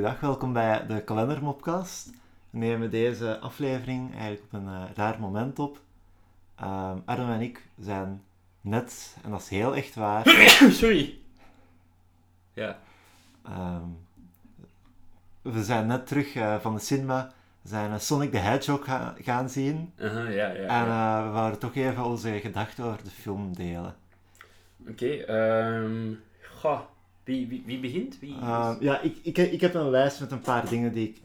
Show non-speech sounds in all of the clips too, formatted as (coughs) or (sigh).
goeiedag. Welkom bij de Kalendermopcast. We nemen deze aflevering eigenlijk op een eh, raar moment op. Ehm Arno en ik zijn net, en dat is heel echt waar, (laughs) Sorry. Ja. ehm, we zijn net terug eh, van de cinema. We zijn eh, Sonic the Hedgehog ga- gaan zien. Aha, ja, ja. En ja. we wouden toch even onze gedachten over de film delen. Oké, ehm goh. Wie, wie, wie begint? Wie Ehm, ja, ik, ik, ik heb een lijst met een paar dingen die ik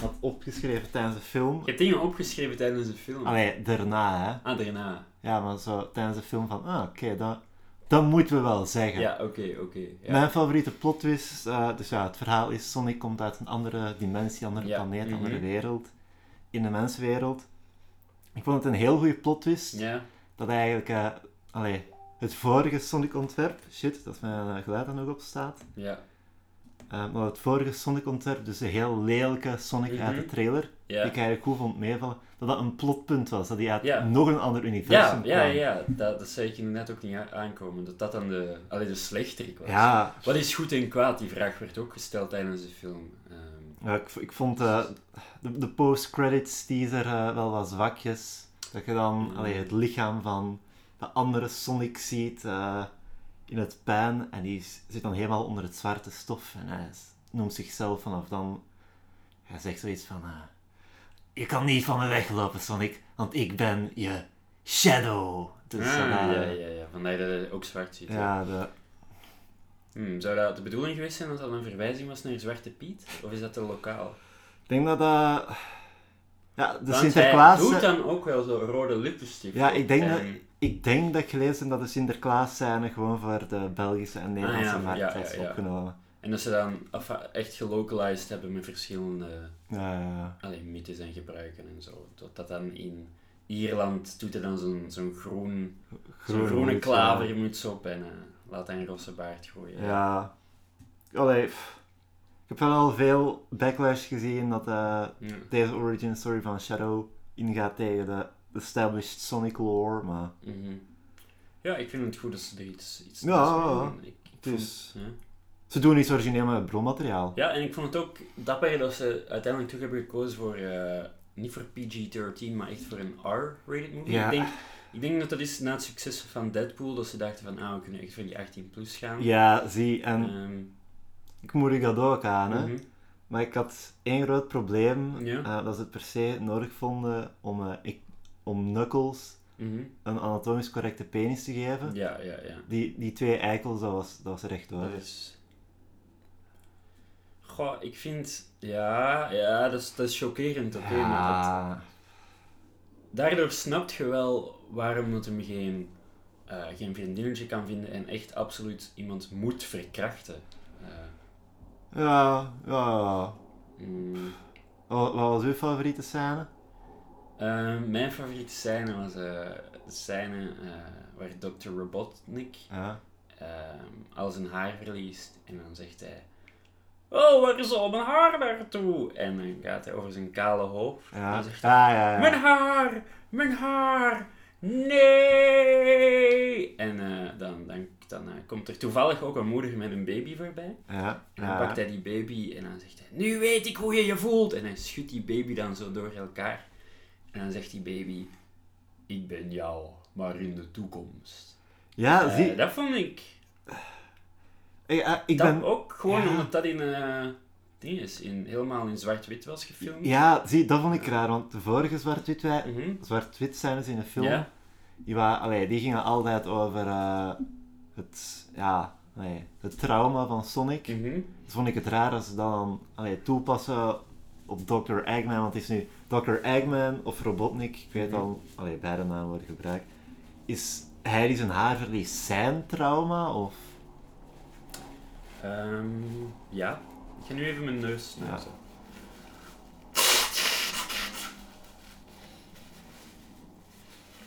had opgeschreven tijdens de film. Je hebt dingen opgeschreven tijdens de film. Allee, daarna hè. Ah, daarna. Ja, maar zo tijdens de film van, ah, oké, dat, dat moeten we wel zeggen. Ja, oké, oké. ja. Mijn favoriete plot twist, eh, dus ja, het verhaal is Sonic komt uit een andere dimensie, andere Ja, planeet, mhm. andere wereld, in de menswereld. Ik vond het een heel goede plot twist, Ja. dat eigenlijk, eh, allee, het vorige Sonic ontwerp, shit, dat mijn eh, geluid er nog op staat, Ja. Eh, maar het vorige Sonic ontwerp, dus de heel lelijke Sonic uit de Mhm. trailer, die Ja. ik eigenlijk goed vond meevallen, dat dat een plotpunt was, dat hij uit Ja. nog een ander universum Ja, ja, kwam. ja. Dat, dat zei ik inderdaad ook niet aankomen. Dat dat dan de, allee, de slechterik was. Ja, Wat is goed en kwaad? Die vraag werd ook gesteld tijdens de film. Ehm, Ja, ik, ik vond eh, de, de post-credits teaser eh, wel wat zwakjes. Dat je dan Mm. allee, het lichaam van de andere Sonic ziet eh, in het pijn. En die zit dan helemaal onder het zwarte stof. En hij noemt zichzelf vanaf dan... Hij zegt zoiets van... eh, je kan niet van me weglopen, Sonic. Want ik ben je Shadow. Dus, ah, eh, ja, ja, ja. Vandaar dat hij ook zwart ziet. ja, de, Hmm, zou dat de bedoeling geweest zijn dat dat een verwijzing was naar Zwarte Piet? Of is dat te lokaal? ik denk dat dat... ja, de Want Sinterklaas... hij doet dan ook wel zo rode lippenstift. Ja, ik denk, En- dat, ik denk dat ik gelezen dat de Sinterklaas scène gewoon voor de Belgische en Nederlandse Ah, ja, markt ja, ja. opgenomen. En dat ze dan af- echt gelocalized hebben met verschillende allee, mythes en gebruiken en zo. Dat dat dan in Ierland doet hij dan zo'n zo'n groen, zo'n Groen groene moet, klavermuts op en eh, laat een rosse baard gooien. Ja. Allee, pff. ik heb wel al veel backlash gezien dat eh, Ja. deze origin story van Shadow ingaat tegen de established Sonic lore, maar Mhm. Ja, ik vind het goed dat ze er iets, iets Ja, mee ja, doen. Ik, ik het is- vond- ja. ze doen iets origineel met bronmateriaal. Ja, en ik vond het ook dapper dat ze uiteindelijk toch hebben gekozen voor, eh, niet voor PG-13, maar echt voor een R-rated movie. Ja. Ik, denk, ik denk dat dat is na het succes van Deadpool, dat ze dachten van, ah, we kunnen echt voor die 18 plus gaan. Ja, zie, en Ehm, ik moedig dat ook aan, hè. mhm. Maar ik had één groot probleem, Ja. eh, dat ze het per se nodig vonden om, eh, ik, om Knuckles Mhm. een anatomisch correcte penis te geven. Ja, ja, ja. Die, die twee eikels, dat was, dat was recht hoor. Dat is... Goh, ik vind... Ja, ja dat is, dat is chockerend, oké, maar dat- ja, daardoor snapt je wel waarom dat hem geen, eh, geen vriendinnetje kan vinden en echt absoluut iemand moet verkrachten. Eh, ja, ja. mm, Wat, wat was uw favoriete scène? Eh, mijn favoriete scène was eh, de scène eh, waar Dr. Robotnik Ja. ehm, al zijn haar verliest en dan zegt hij... Oh, waar is al mijn haar naartoe? En dan gaat hij over zijn kale hoofd. En Ja. dan zegt hij... Ja, ja, ja. Mijn haar! Mijn haar! Nee! En eh, dan, dan, dan komt er toevallig ook een moeder met een baby voorbij. Ja, En dan pakt hij die baby en dan zegt hij, nu weet ik hoe je je voelt. En hij schudt die baby dan zo door elkaar. En dan zegt die baby, ik ben jou, maar in de toekomst. Ja, Eh, zie, dat vond ik, ik, eh, ik dat ben... ook gewoon ja. omdat dat in, ding is, in, helemaal in zwart-wit was gefilmd. Ja, zie, dat vond ik raar, want de vorige zwart-wit Mhm. zwart-wit scènes in de film, Ja. die, waren, allee, die gingen altijd over het, ja, allee, het trauma van Sonic. Mhm. Dus vond ik het raar als ze dat dan allee, toepassen op Dr. Eggman, want het is nu Dr. Eggman of Robotnik, ik weet Mhm. al, allee, beide namen worden gebruikt. Is hij die zijn haar verliest zijn trauma? Of... Ehm, ja. Ik ga nu even mijn neus snuiten.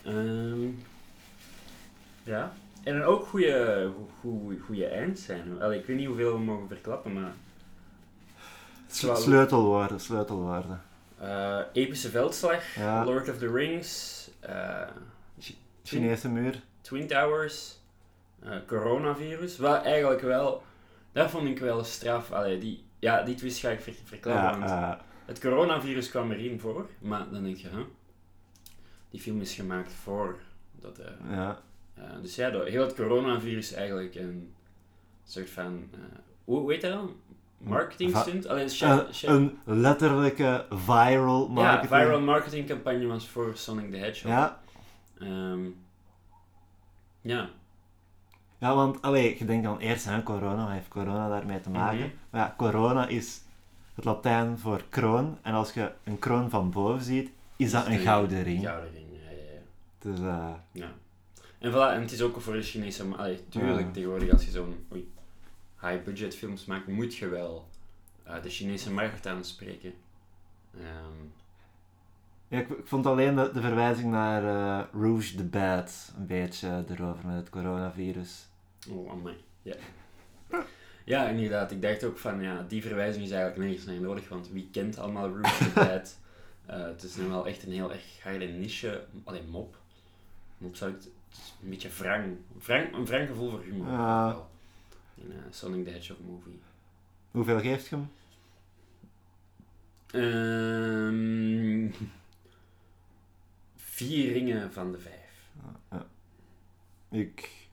Ehm, ja. En ook goede, goede, goede eindscène. Allee, ik weet niet hoeveel we mogen verklappen, maar... Sleutelwoorden, sleutelwoorden. Eh, epische veldslag, Ja. Lord of the Rings, eh, Chinese muur. Twin Towers, eh, coronavirus. Wat eigenlijk wel, dat vond ik wel straf. Allee, die, Ja, die twist ga ik ver verklappen. Ja, want eh, Het coronavirus kwam erin voor, maar dan denk je, huh? die film is gemaakt voor dat. ja. dus ja, door heel het coronavirus eigenlijk een soort van. hoe, hoe heet dat dan? Marketing stunt? Alleen Een, een letterlijke viral ja, marketing. viral marketingcampagne was voor Sonic the Hedgehog. Ja, Ehm, ja. ja want allee, je denkt dan eerst aan corona, wat heeft corona daarmee te maken? Mhm. Maar ja, corona is het Latijn voor kroon. En als je een kroon van boven ziet, is dat een gouden ring. Gouden ring, ja, ja, ja. Dus eh, Ja. En voilà, en het is ook voor de Chinese... Allee, tuurlijk, Ja. tegenwoordig als je zo'n oei, high-budget films maakt, moet je wel eh, de Chinese markt aanspreken. Ehm, ja, ik, ik vond alleen de, de verwijzing naar eh, Rouge the Bad een beetje erover met het coronavirus. oh, amai. Ja. (laughs) ja, inderdaad. Ik dacht ook van, ja, die verwijzing is eigenlijk nergens naar nodig, want wie kent allemaal Rouge the (laughs) Bad? Eh, het is nu wel echt een heel erg harde niche. Alleen mop. Mop zou ik... Het is een beetje wrang. wrang een wrang gevoel voor humor. Ja. wel. In eh, Sonic the Hedgehog movie. Hoeveel geeft je hem? Ehm, vier ringen van de vijf. Ik...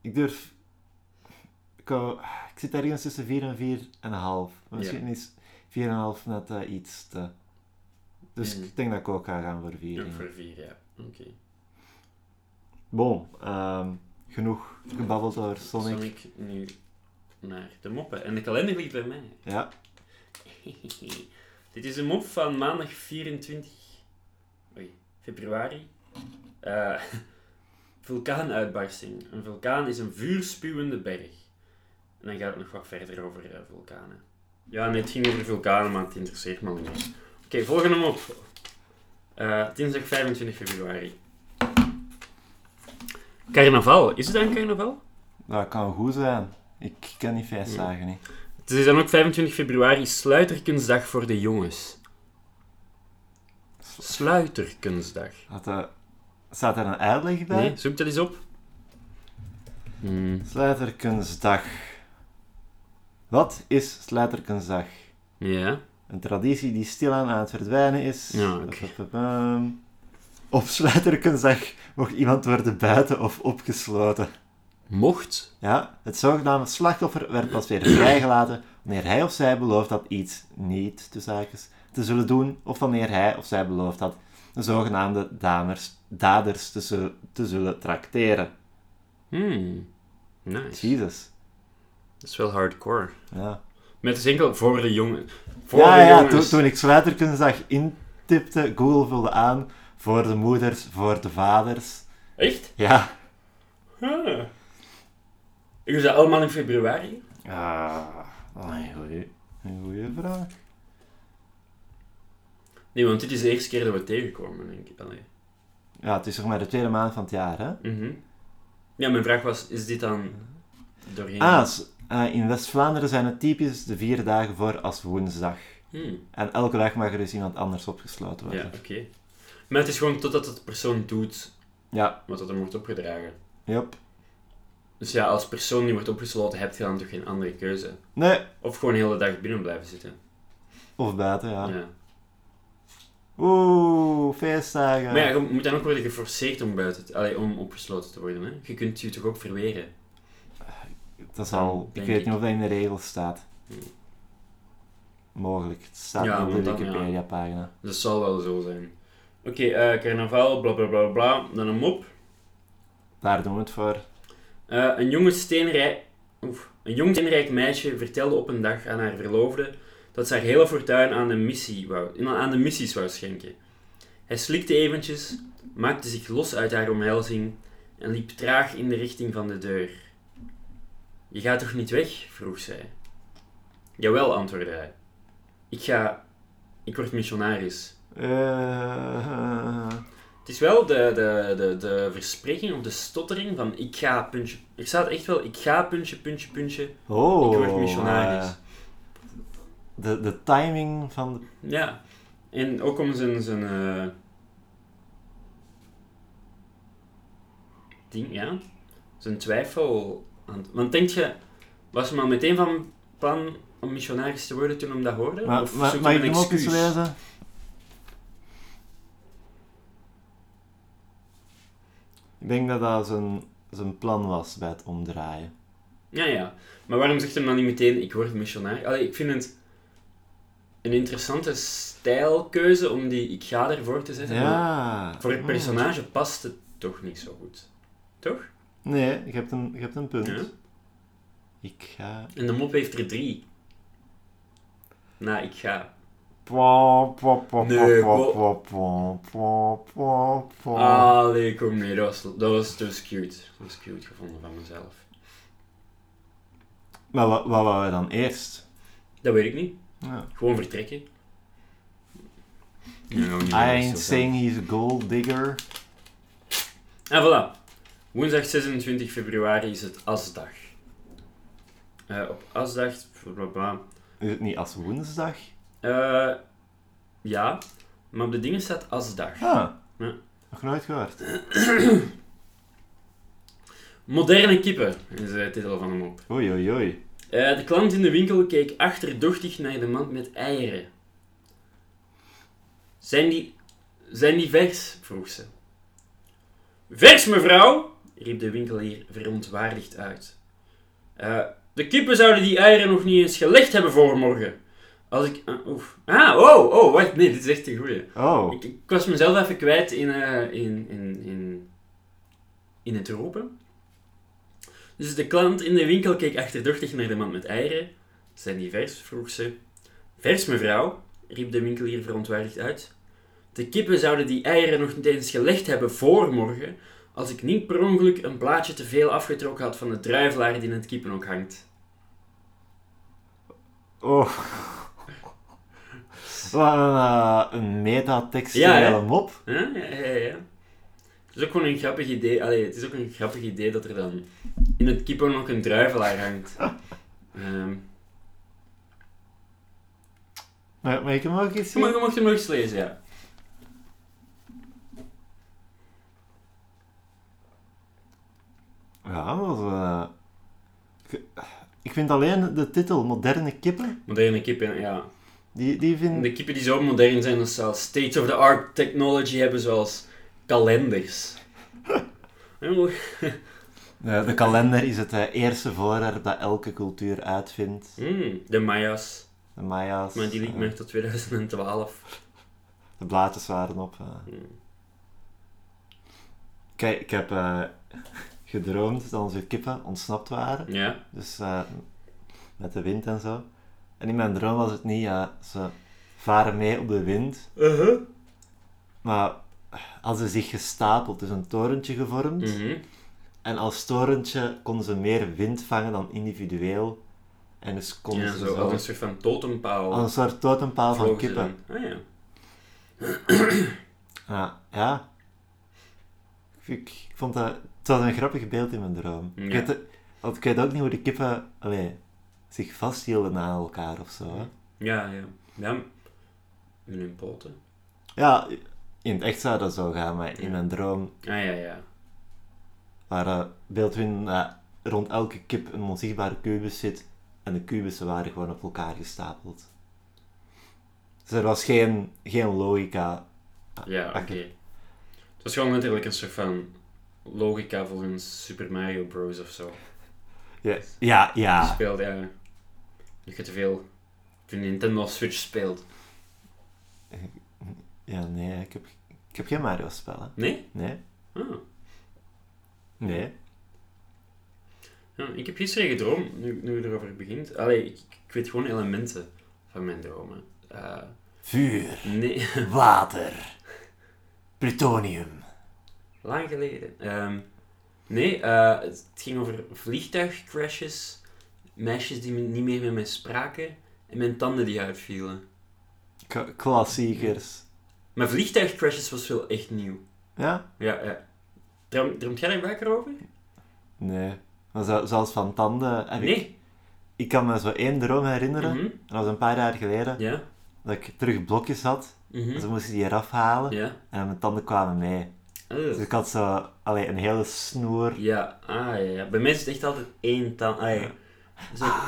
Ik durf... Ik, wou- ik zit ergens tussen 4 en 4,5. Misschien is 4,5 net eh, iets te... Dus Mm. ik denk dat ik ook ga gaan voor 4. Ook voor vier, ja. Oké. Bon, ehm, genoeg gebabbeld over Sonic. Sonic nu naar de moppen. En de kalender ligt bij mij. Ja, (laughs) Dit is een mop van maandag 24 oei, februari. Eh, (laughs) vulkaanuitbarsting. Een vulkaan is een vuurspuwende berg. En dan gaat het nog wat verder over eh, vulkanen. Ja, nee, het ging over vulkanen, maar het interesseert me niet. Oké, volgende mop. Eh, dinsdag 25 februari. Carnaval. Is het dan carnaval? dat kan goed zijn. Ik ken die feestdagen niet. Het is dan ook 25 februari sluiterkunstdag voor de jongens. Sluiterkunstdag. Had, eh, staat er een uitleg bij? Nee, zoek dat eens op. Hmm. Sluiterkunstdag. Wat is Sluiterkunstdag? Ja. Een traditie die stilaan aan het verdwijnen is. Ja, oké. Op Sluiterkunstdag mocht iemand worden buiten of opgesloten. Mocht. Ja, het zogenaamde slachtoffer werd pas weer vrijgelaten wanneer hij of zij belooft had iets niet, de zaakjes, te zullen doen, of wanneer hij of zij beloofd had de zogenaamde damers, daders te, zullen- te zullen trakteren. Hmm. Nice. Jezus. Dat is wel hardcore. Ja, Met is enkel voor de jongen. Voor ja, de ja toen, toen ik Sluiterkunstdag intipte, Google vulde aan voor de moeders, voor de vaders. Echt? Ja. Ah. Is dat allemaal in februari? Ah, een goeie, een goeie vraag. Nee, want dit is de eerste keer dat we tegenkomen, denk ik. Allee. Ja, het is zeg maar de tweede maand van het jaar, hè? Mhm. Ja, mijn vraag was, is dit dan doorheen? Ah, eh, in West-Vlaanderen zijn het typisch de vier dagen voor als woensdag. Hmm. En elke dag mag er dus iemand anders opgesloten Ja, worden. oké. Maar het is gewoon totdat het persoon doet Ja, wat dat er wordt opgedragen. yep. Dus ja, als persoon die wordt opgesloten, heb je dan toch geen andere keuze? Nee, Of gewoon de hele dag binnen blijven zitten. of buiten, ja. Ja. Oeh, feestdagen. Maar ja, je moet dan ook worden geforceerd om, buiten te- allee, om opgesloten te worden. Hè? Je kunt je toch ook verweren? dat is al, ik weet ik. niet of dat in de regels staat. Mogelijk, het staat Ja, op de ja. Wikipedia-pagina. Dat zal wel zo zijn. Oké, eh, carnaval, bla bla bla bla. Dan een mop. Daar doen we het voor. Eh, een, jonge steenrijk, oef, een jong steenrijk meisje vertelde op een dag aan haar verloofde dat ze haar hele fortuin aan de, missie wou, aan de missies wou schenken. Hij slikte eventjes, maakte zich los uit haar omhelzing en liep traag in de richting van de deur. Je gaat toch niet weg? vroeg zij. Jawel, antwoordde hij. Ik ga... Ik word missionaris. Eh, Het is wel de, de, de, de verspreking of de stottering van ik ga puntje. Er staat echt wel ik ga puntje, puntje, puntje. oh, Ik word missionaris. eh, de, de timing van de Ja. En ook om zijn, zijn eh, ding, ja, zijn twijfel aan. Want denk je, was hem al meteen van plan om missionaris te worden toen hem dat hoorde? Maar, of maar, hij ik een hem ook eens excuus? lezen? Ik denk dat dat zijn, zijn plan was bij het omdraaien. Ja, ja. Maar waarom zegt hem dan niet meteen, ik word missionaris? Allee, ik vind het een interessante stijlkeuze om die ik ga ervoor te zetten. Ja. voor het Oh. personage past het toch niet zo goed. Toch? Nee, je hebt een, je hebt een punt. Ja. Ik ga... En de mop heeft er drie. Nou, ik ga. Nee. Allee, kom nee, dat was, dat was, dat was cute. Dat was cute gevonden van mezelf. Maar wat, wat wou hij dan eerst? Dat weet ik niet. Ja. Gewoon vertrekken. Ja, niet I ain't saying he's a gold digger. En voilà. Woensdag 26 februari is het Asdag. Eh, op Asdag... bla, bla, Is het niet als woensdag? Eh, ja, maar op de dingen staat Asdag. Ah. Ja. Nog nooit gehoord. (clears throat) Moderne kippen is de titel van hem op. Oei, oei, oei. Eh, de klant in de winkel keek achterdochtig naar de mand met eieren. Zijn die, zijn die vers? vroeg ze. Vers, mevrouw, riep de winkelier verontwaardigd uit. "Eh, de kippen zouden die eieren nog niet eens gelegd hebben voor morgen. Als ik... ah, oef. Ah, oh, oh, wacht, nee, dit is echt een goeie. Oh. Ik, ik was mezelf even kwijt in, eh, in, in, in, in het roepen. Dus de klant in de winkel keek achterdochtig naar de man met eieren. Zijn die vers? vroeg ze. Vers, mevrouw, riep de winkelier verontwaardigd uit. De kippen zouden die eieren nog niet eens gelegd hebben voor morgen, als ik niet per ongeluk een blaadje te veel afgetrokken had van de druivelaar die in het kippenhok hangt. Oh. Wat een, eh, een metatekstuele Ja, hè? mop. Ja, ja, ja, ja. Het is ook gewoon een grappig idee. Allee, het is ook een grappig idee dat er dan in het kippenhok een druivelaar hangt. (laughs) Ehm Maar, maar ik hem ook eens je, mag, zien? je hem nog eens lezen, ja. Ja, dat was... eh, Ik vind alleen de titel Moderne Kippen, Moderne kippen, ja. Die, die vind De kippen die zo modern zijn dat ze zelfs state-of-the-art technology hebben, zoals kalenders. (laughs) De, de kalender is het eh, eerste voorwerp dat elke cultuur uitvindt. mm, de Maya's. De Maya's. Maar die liep maar tot 2012. De blaadjes waren op. eh. Mm. Kijk, ik heb gedroomd dat onze kippen ontsnapt waren. Ja. Dus met de wind en zo. En in mijn droom was het niet, ja, ze varen mee op de wind. Uh-huh. Maar hadden ze zich gestapeld, dus een torentje gevormd. Mhm. En als torentje konden ze meer wind vangen dan individueel. En dus konden Ja, ze zo zo, als een soort van totempaal. als een soort totempaal van kippen. Ah ja. (clears throat) Ja, ja. Ik, ik vond dat... Het was een grappig beeld in mijn droom. Ik, weet, want ik weet ook niet hoe de kippen allee, zich vasthielden aan elkaar of zo. Hè. Ja, ja. Ja, in hun poten. Ja, in het echt zou dat zo gaan, maar in Ja. mijn droom Ah ja, ja. waren beeld hun dat rond elke kip een onzichtbare kubus zit en de kubussen waren gewoon op elkaar gestapeld. Dus er was geen, geen logica. Ja, oké. Oké. Het was gewoon letterlijk een soort van logica volgens Super Mario Bros. of zo. Ja, ja. Ja. speelt, ja. Dat je te veel de Nintendo Switch speelt. Ja, nee, ik heb, ik heb geen Mario-spellen. Nee? Nee, Ah. nee. Ja, ik heb gisteren gedroomd, nu, nu je erover begint. Allee, ik, ik weet gewoon elementen van mijn dromen. Eh, Vuur, nee, (laughs) water, plutonium. lang geleden. Ehm, nee, eh, het ging over vliegtuigcrashes, meisjes die niet meer met mij spraken en mijn tanden die uitvielen. K- klassiekers. Maar vliegtuigcrashes was wel echt nieuw. Ja? Ja, ja. Droom, droomt jij daar vaker over? Nee. Maar zo, zoals van tanden heb. Nee. Ik kan me zo één droom herinneren, en dat was een paar jaar geleden, Ja. dat ik terug blokjes had. Mhm. Ze moesten die eraf halen Ja. en mijn tanden kwamen mee. Dus Oh. ik had zo allee, een hele snoer. Ja, ah ja, ja. Bij mij is het echt altijd één tand. Ah, ja.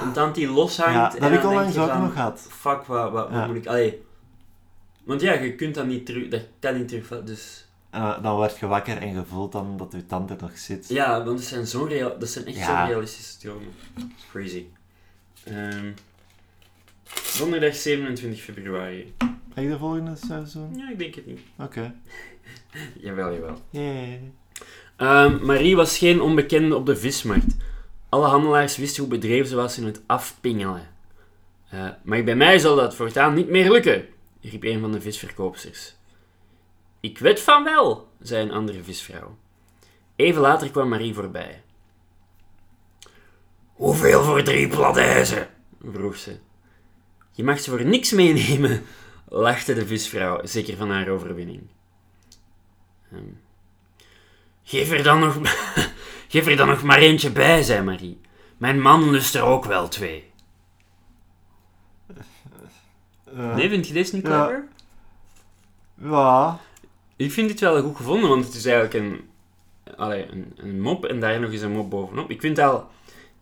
Een tand die loshangt. Ja, dat en heb ik onlangs je ook nog gehad. Fuck, wat, wat, moet ik... Allee. Want ja, je kunt dat niet terug... Dat kan niet terug... Dus... En dan- word je wakker en je voelt dan dat je tand er nog zit. Ja, want dat zijn, zo real, dat zijn echt zo realistische dromen. Crazy. Ehm, donderdag 27 februari. Ga je de volgende seizoen? Ja, ik denk het niet. Oké. (laughs) Jawel, jawel. Ehm, Marie was geen onbekende op de vismarkt. Alle handelaars wisten hoe bedreven ze was in het afpingelen. Eh, maar bij mij zal dat voortaan niet meer lukken, riep een van de visverkoopsters. Ik weet van wel, zei een andere visvrouw. Even later kwam Marie voorbij. Hoeveel voor drie platijzen? vroeg ze. Je mag ze voor niks meenemen, (laughs) lachte de visvrouw, zeker van haar overwinning. Ehm, Geef er dan nog, geef er dan nog maar eentje bij, zei Marie. Mijn man lust er ook wel twee. Eh, Nee, vind je deze niet Ja. clever? Ja. Ik vind dit wel goed gevonden, want het is eigenlijk een, allee, een, een mop en daar nog eens een mop bovenop. Ik vind al,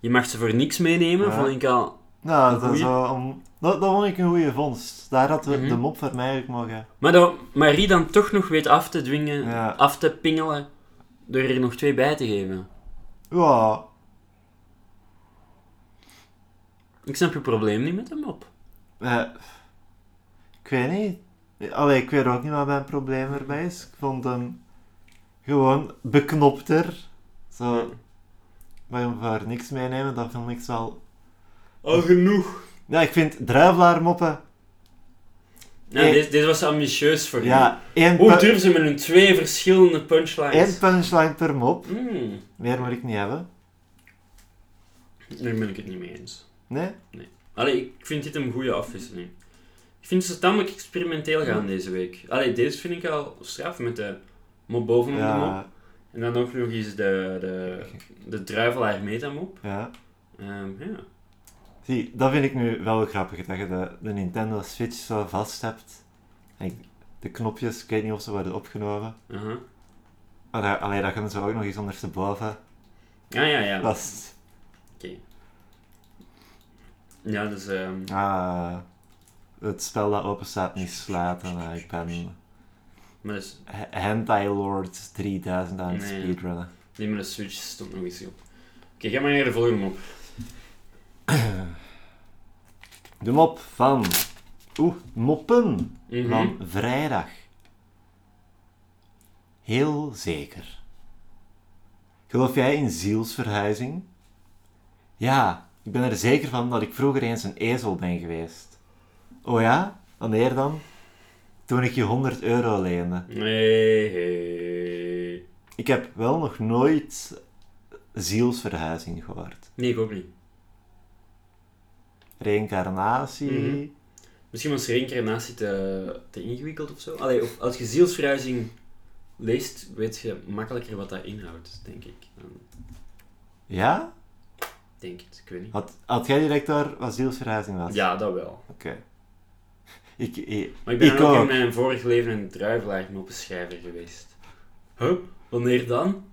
je mag ze voor niks meenemen, Ja. vond ik al... Nou, Een dat, wel om, dat, dat vond ik een goede vondst. Daar had we Mhm. de mop voor mij eigenlijk mogen. Maar dat Marie dan toch nog weet af te dwingen, Ja. af te pingelen, door er nog twee bij te geven. Ja. Ik snap je probleem niet met de mop. Eh, ik weet niet. Allee, ik weet ook niet wat mijn probleem erbij is. Ik vond hem gewoon beknopter. Zo. Hem voor niks meenemen, dat vond ik wel... Al genoeg. Ja, ik vind druivelaarmoppen... Nou, Eh. deze, deze was ambitieus voor Ja, Hoe durven ze met hun twee verschillende punchlines? één punchline per mop. Hmm, Meer moet ik niet hebben. daar ben ik het niet mee eens. Nee? Allee, ik vind dit een goede afwisseling. Ik vind ze tamelijk experimenteel gaan deze week. Allee, deze vind ik al straf met de mop bovenop de mop. Ja, En dan ook nog eens de, de, de druivelaar metamop. ja. Ehm ja. Zie, dat vind ik nu wel grappig, dat je de, de Nintendo Switch zo vast hebt. En de knopjes, ik weet niet of ze worden opgenomen. aha. Maar dat, gaan ze ook nog eens ondersteboven. Ja, ja, ja. Dat is... Ja, dus... ehm, Ah, het spel dat open staat niet sluiten. Ah, ik ben maar dus, Hentai Lord 3000 aan het Nee. speedrunnen. die met de Switch stond nog eens op. Oké, ga maar naar de volgende mop. De mop van... Oeh, moppen Mhm. van vrijdag. Heel zeker. Geloof jij in zielsverhuizing? Ja, ik ben er zeker van dat ik vroeger eens een ezel ben geweest. Oh ja? Wanneer dan? Toen ik je 100 euro leende. Nee, hey. Ik heb wel nog nooit zielsverhuizing gehoord. Nee, ik ook niet. Reïncarnatie. Mhm. Misschien was reïncarnatie te, te ingewikkeld of zo. Allee, of als je zielsverhuizing leest, weet je makkelijker wat dat inhoudt, denk ik. Dan Ja? denk het, ik weet niet. Had, had jij direct door wat zielsverhuizing was? Ja, dat wel. Oké. (laughs) Ik, ik, Maar ik ben Ik ook, ook. in mijn vorig leven een druivelaar moppenschrijver geweest. Huh? Wanneer dan?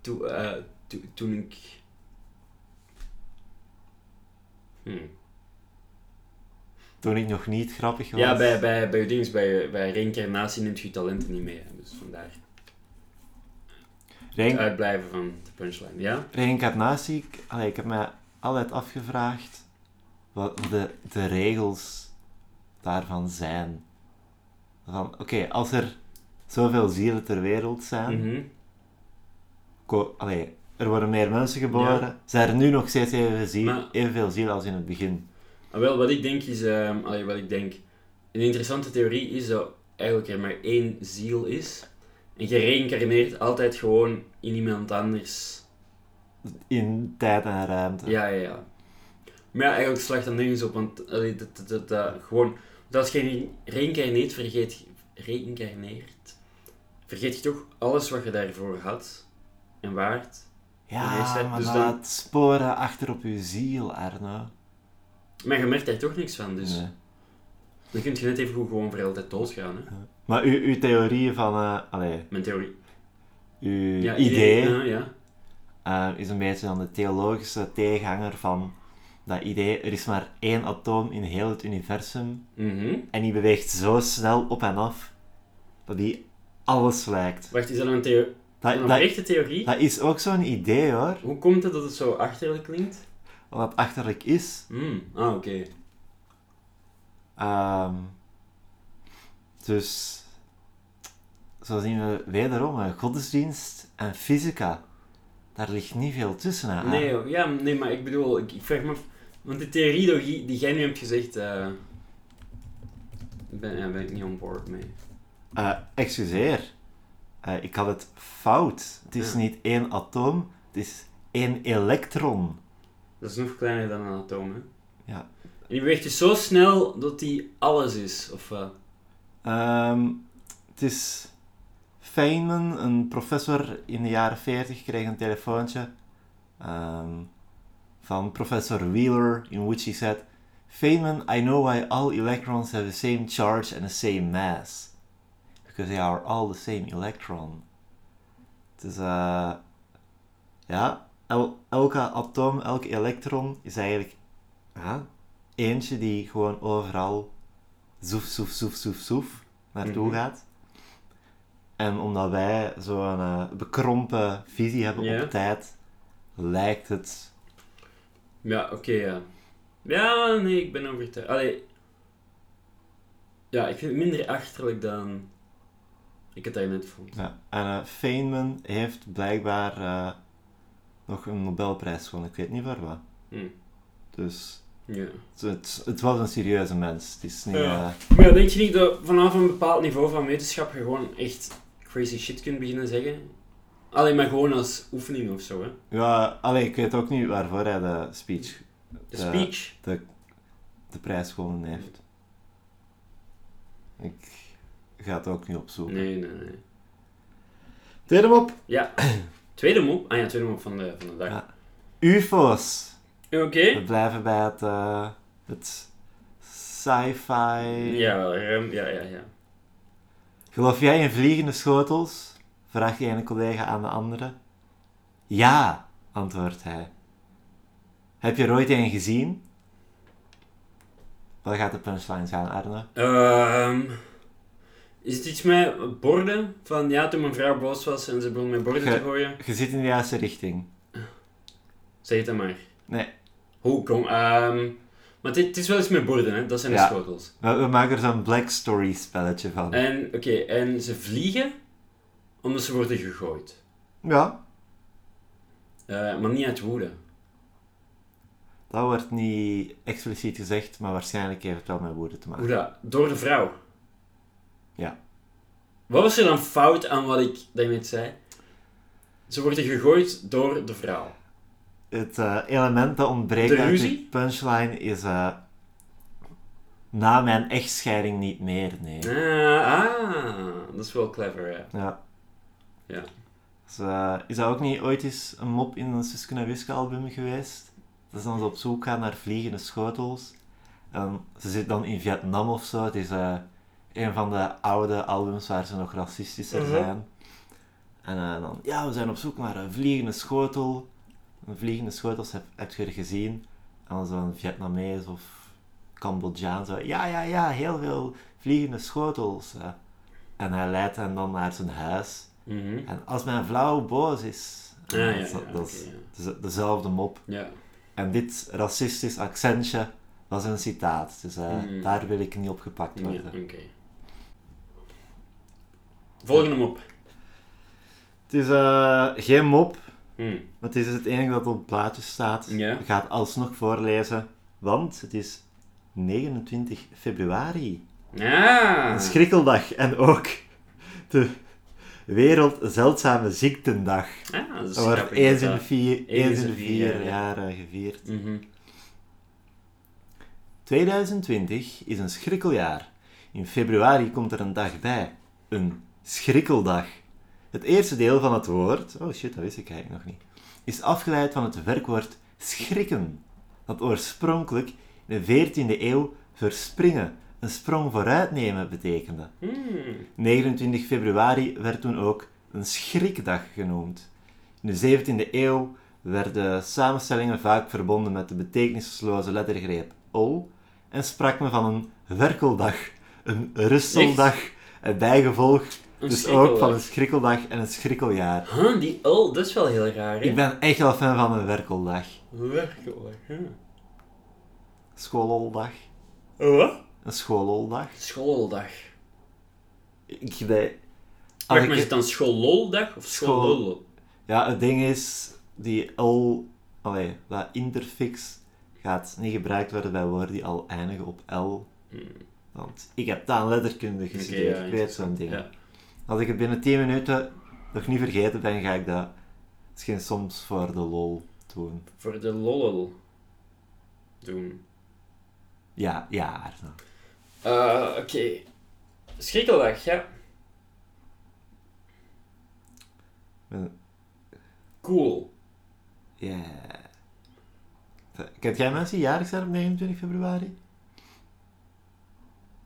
Toen, eh, toen ik... Hmm. toen ik nog niet grappig was. Ja, bij, bij, bij, bij, bij reïncarnatie neemt je talenten niet mee. Dus vandaar. Het uitblijven van de punchline. Ja? Reïncarnatie, ik, allee, ik heb mij altijd afgevraagd wat de, de regels daarvan zijn. Van, oké, als er zoveel zielen ter wereld zijn, Mhm. ko- allee, er worden meer mensen geboren, zijn er nu nog steeds even ziel, Maar- evenveel zielen als in het begin. Maar wel, wat ik denk is... ehm, allee, wat ik denk... Een interessante theorie is dat eigenlijk er maar één ziel is. En je reïncarneert altijd gewoon in iemand anders. In tijd en ruimte. Ja, ja, ja. Maar ja, eigenlijk slaagt dat nergens op, want allee, dat, dat, dat, dat- gewoon... Want als je reïncarneert, vergeet, reïncarneert, vergeet je toch alles wat je daarvoor had en waard. Ja, maar Dus dat dan- laat sporen achter op je ziel, Arno. Maar je merkt daar toch niks van, dus Nee. dan kun je net even goed gewoon voor altijd doodgaan. Hè? Maar uw, uw theorie van, eh allee, Mijn theorie. uw Ja, idee, Ja, ja. eh, is een beetje dan de theologische tegenhanger van dat idee, er is maar één atoom in heel het universum Mhm. en die beweegt zo snel op en af dat die alles lijkt. Wacht, is dat een, theo Dat, een dat, oprechte theorie? dat is ook zo'n idee hoor, Hoe komt het dat het zo achterlijk klinkt? wat achterlijk is. Hmm. Ah, oké. Ehm, dus zo zien we wederom godsdienst en fysica. Daar ligt niet veel tussen. Hè? Nee, joh. ja, nee, maar ik bedoel, ik, ik vraag me af... Want de theorie die, die jij nu hebt gezegd... eh ben, ja, ben ik niet on board mee. Eh, excuseer, Eh, ik had het fout. Het is Ja. niet één atoom, het is één elektron. Dat is nog kleiner dan een atoom, hè? Ja. En die beweegt dus zo snel dat die alles is, of wat? Ehm, het is Feynman, een professor in de jaren 40, kreeg een telefoontje ehm, van professor Wheeler, in which he said, Feynman, I know why all electrons have the same charge and the same mass. Because they are all the same electron. Dus eh ja, el- elke atoom, elk elektron is eigenlijk eentje die gewoon overal zoef, zoef, zoef, zoef, zoef naartoe Mhm. gaat. En omdat wij zo'n eh, bekrompen visie hebben Ja. op tijd, lijkt het... Ja, oké, ja. Ja, nee, ik ben overtuigd. Allee... Ja, ik vind het minder achterlijk dan ik het daarnet vond. Ja. En eh, Feynman heeft blijkbaar eh, nog een Nobelprijs gewonnen. Ik weet niet voor wat. Hm. Dus Ja. het, het, het was een serieuze mens. Het is niet... Ja. eh, Maar ja, denk je niet dat vanaf een bepaald niveau van wetenschap je gewoon echt crazy shit kunt beginnen zeggen? Alleen maar gewoon als oefening of zo, hè? ja, allee, ik weet ook niet waarvoor hij de speech, De speech. de prijs gewonnen heeft. Ik ga het ook niet opzoeken. Nee, nee, nee. Tweede mop. Ja. (clears throat) Tweede mop. Ah ja, tweede mop van de, van de dag. Ja. UFO's. Oké. We blijven bij het, eh, het sci-fi. Ja. Ja, ja, ja. Geloof jij in vliegende schotels? Vraagt de ene collega aan de andere. Ja, antwoordt hij. Heb je er ooit een gezien? Wat gaat de punchline zijn, Arne? Ehm, is het iets met borden? Van ja, toen mijn vrouw boos was en ze begon met borden te gooien. Je zit in de juiste richting. Zeg het dan maar. Nee, Hoe kom... ehm maar het is wel iets met borden, hè? Dat zijn de Ja. schotels. we, we maken er zo'n Black Story spelletje van. En, oké, en ze vliegen omdat ze worden gegooid. Ja, Eh, maar niet uit woede. dat wordt niet expliciet gezegd, maar waarschijnlijk heeft het wel met woorden te maken. Hoe dat? Door de vrouw. Ja. Wat was er dan fout aan wat ik daarnet zei? Ze worden gegooid door de vrouw. Het eh, element dat ontbreekt De uit punchline is... eh, na mijn echtscheiding niet meer, nee. Ah, ah, dat is wel clever, ja. Ja. Ja. Dus, eh, is dat ook niet ooit eens een mop in een Suske en Wiske album geweest? Dat ze dan op zoek gaan naar vliegende schotels. En ze zit dan in Vietnam of zo. Het is eh, een van de oude albums waar ze nog racistischer Mhm. zijn. En eh, dan, ja, we zijn op zoek naar een vliegende schotel. Een vliegende schotels heb, heb je er gezien. En dan zo'n Vietnamees of Cambodjaan zo, ja, ja, ja, heel veel vliegende schotels. eh. En hij leidt hen dan naar zijn huis. Mhm. En als mijn vrouw boos is, Ah, ja, dat, is- ja, dat is oké, ja. deze- dezelfde mop. Ja. En dit racistisch accentje was een citaat, dus eh, Mhm. daar wil ik niet op gepakt worden. oké. Volgende mop. Het is eh, geen mop, Hm. maar het is het enige dat op het plaatje staat. Ja. Ik ga het alsnog voorlezen, want het is 29 februari. Ah. Een schrikkeldag en ook de Wereld Zeldzame Ziektendag. Ah, dat is wordt eens in de vier, eens in vier jaar, gevierd. Mhm. 2020 is een schrikkeljaar. In februari komt er een dag bij. Een schrikkeldag. Het eerste deel van het woord, oh shit, dat wist ik eigenlijk nog niet, is afgeleid van het werkwoord schrikken, dat oorspronkelijk in de 14e eeuw verspringen, een sprong vooruit nemen betekende. Hmm. 29 februari werd toen ook een schrikdag genoemd. In de 17e eeuw werden samenstellingen vaak verbonden met de betekenisloze lettergreep ol en sprak men van een werkeldag, een rusteldag en bijgevolg Een dus ook van een schrikkeldag en een schrikkeljaar. Huh, die ul, dat is wel heel raar, hè? Ik ben echt wel fan van een werkeldag. Werkelijk, huh? Schoololdag. Wat? Een schoololdag. Schooldag. Ik, als Wacht, ik- maar is het dan schoolloldag of School- schoollol? Ja, het ding is, die L, allee, dat interfix gaat niet gebruikt worden bij woorden die al eindigen op L. Hmm. Want ik heb taal letterkunde gestudeerd, ja, ik weet zo'n ding. Ja. Als ik het binnen 10 minuten nog niet vergeten ben, ga ik dat misschien soms voor de lol doen. Voor de lol doen. Ja, ja. Arno. Eh, Oké. Schrikkeldag, ja. Cool. Ja. Kent jij mensen die jarig zijn op 29 februari?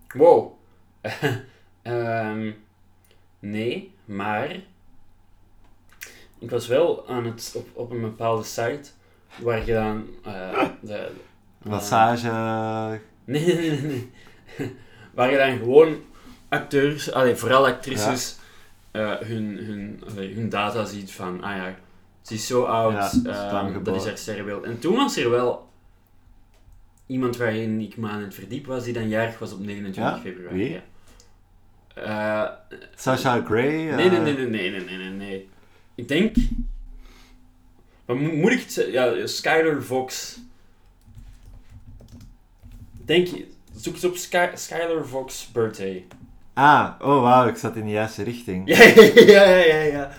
Wow. (laughs) Ehm, nee, maar ik was wel aan het op, op een bepaalde site waar je dan eh, de, Massage. (laughs) Nee, nee, nee, nee. Waar je dan gewoon acteurs, allee, vooral actrices, eh, hun, hun, allee, hun data ziet van, ah ja, ze is zo oud, Ja, ze is lang dat is haar sterrenbeeld. En toen was er wel iemand waarin ik me aan het verdiep was, die dan jarig was op 29 Ja? februari. Uh, Sasha Gray? Uh... Nee, eh, nee, nee, nee, nee, nee, nee. Ik denk... Maar mo moet ik het zeggen? Ja, Skyler Fox. Denk je... Zoek eens op Sky Skyler Birthday. Ah, oh wauw, ik zat in de juiste richting. ja, (laughs) ja, ja, ja.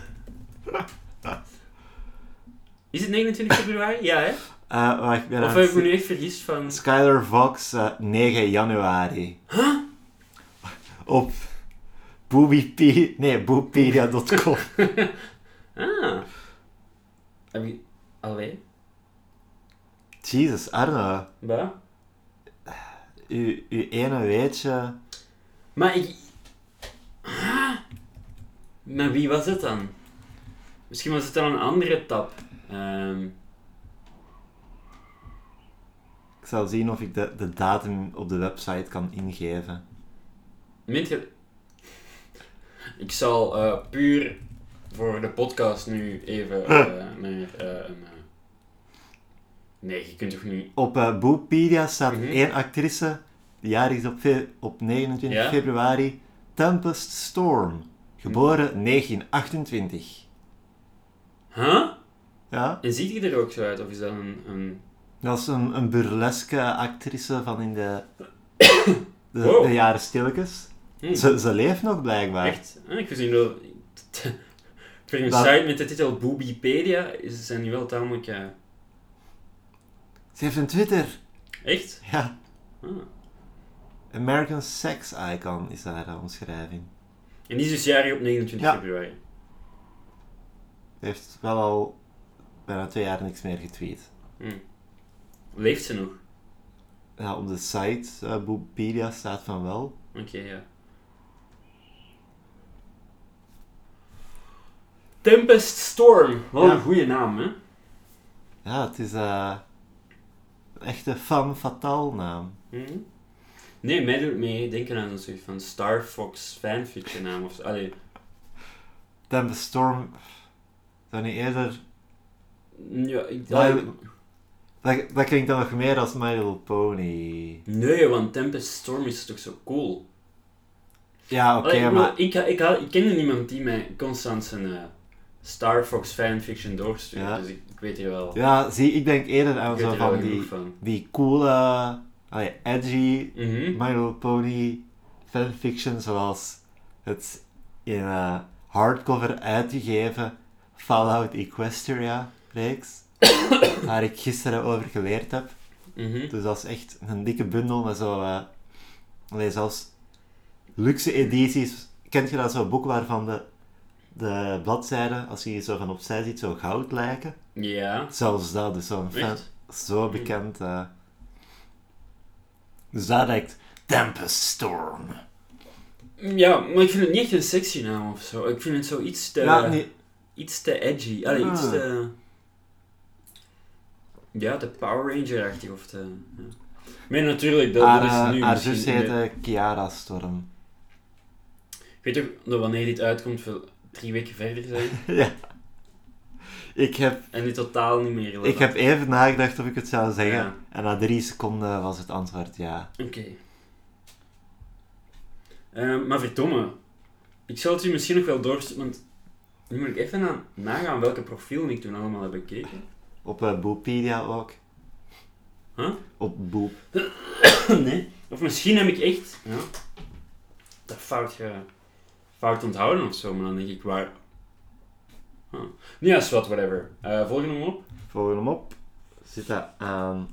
Is het 29 februari? ja, hè? Uh, of heb ik me nu echt vergist van... Skyler Vox, uh, 9 januari. Huh? Op boobyp... Nee, boopedia.com. (laughs) Ah. Heb je... Allee. Jesus, Arno. Wat? Uw, uw ene weetje... Maar ik... Ah. Maar wie was het dan? Misschien was het dan een andere tab. Ehm, Ik zal zien of ik de, de datum op de website kan ingeven. Meent je... Ik zal eh, puur voor de podcast nu even eh, naar eh, Nee, je kunt toch niet... Op Boopedia staat Mhm. één actrice, die jarig is op, op 29 Ja? februari. Tempest Storm. Geboren 1928. Huh? Ja, En ziet hij er ook zo uit? Of is dat een... een... dat is een, een burleske actrice van in de, (coughs) de, Wow. de jaren stilletjes. Hm, Ze, ze leeft nog blijkbaar. Echt? Ah, ik gezien dat... Voor een Dat- site met de titel Boobypedia is- zijn die wel tamelijk... eh, Ze heeft een Twitter. Echt? Ja. Ah. American Sex Icon is haar eh, omschrijving. En die is dus jarig op 29 Ja. februari. Heeft wel al bijna twee jaar niks meer getweet. Hm. Leeft ze nog? Ja, op de site, eh Boopedia, staat van wel. Oké, ja. Tempest Storm. Wat een goede naam, hè? Ja, het is eh, een echte femme fatale naam. Mhm. Nee, mij doet mee denken aan een soort van Star Fox fanfiction naam of zo. Allee, Tempest Storm, zou niet eerder... ja, ik, allee, Dat, dat klinkt dan nog meer als My Little Pony. Nee, want Tempest Storm is toch zo cool. Ja, oké, maar... ik, ik, ik, ik kende niemand die mij constant zijn eh, Star Fox fanfiction doorstuurde, Ja. dus ik, ik weet hier wel. Ja, zie, ik denk eerder aan zo van die, van. die coole, allee, edgy Mhm. My Little Pony fanfiction, zoals het in eh, hardcover uitgegeven Fallout Equestria reeks, (coughs) waar ik gisteren over geleerd heb. Mhm. Dus dat is echt een dikke bundel met zo, allee, zelfs luxe edities. Kent je dat zo'n boek waarvan de, de bladzijden, als je die zo van opzij ziet, zo goud lijken? Ja. Zelfs dat, dus zo'n fan, zo bekend. eh. Dus dat lijkt Tempest Storm. Ja, maar ik vind het niet echt een sexy naam of zo. Ik vind het zoiets te... Ja, niet, iets te edgy. Allee, iets Ah. te... Ja, de Power Ranger-achtig of te... Ja. Maar natuurlijk, dat, haar, dat eh, is nu haar zus heette Kiara Storm. Ik weet ook dat wanneer dit uitkomt, drie weken verder zijn. (laughs) ja. Ik heb, En dit totaal niet meer ik heb even nagedacht of ik het zou zeggen. Ja. En na drie seconden was het antwoord ja. Oké. Ehm, maar verdomme. Ik zal het u misschien nog wel doorsturen, want nu moet ik even aan nagaan welke profielen ik toen allemaal heb bekeken. Op uh, Boepedia ook. Huh? Op Boep. (coughs) nee. Of misschien heb ik echt ja, dat fout, ge, fout onthouden of zo, maar dan denk ik waar. Huh. Ja, is wat, whatever. Eh volgende hem op. Volgen hem op. Zit dat aan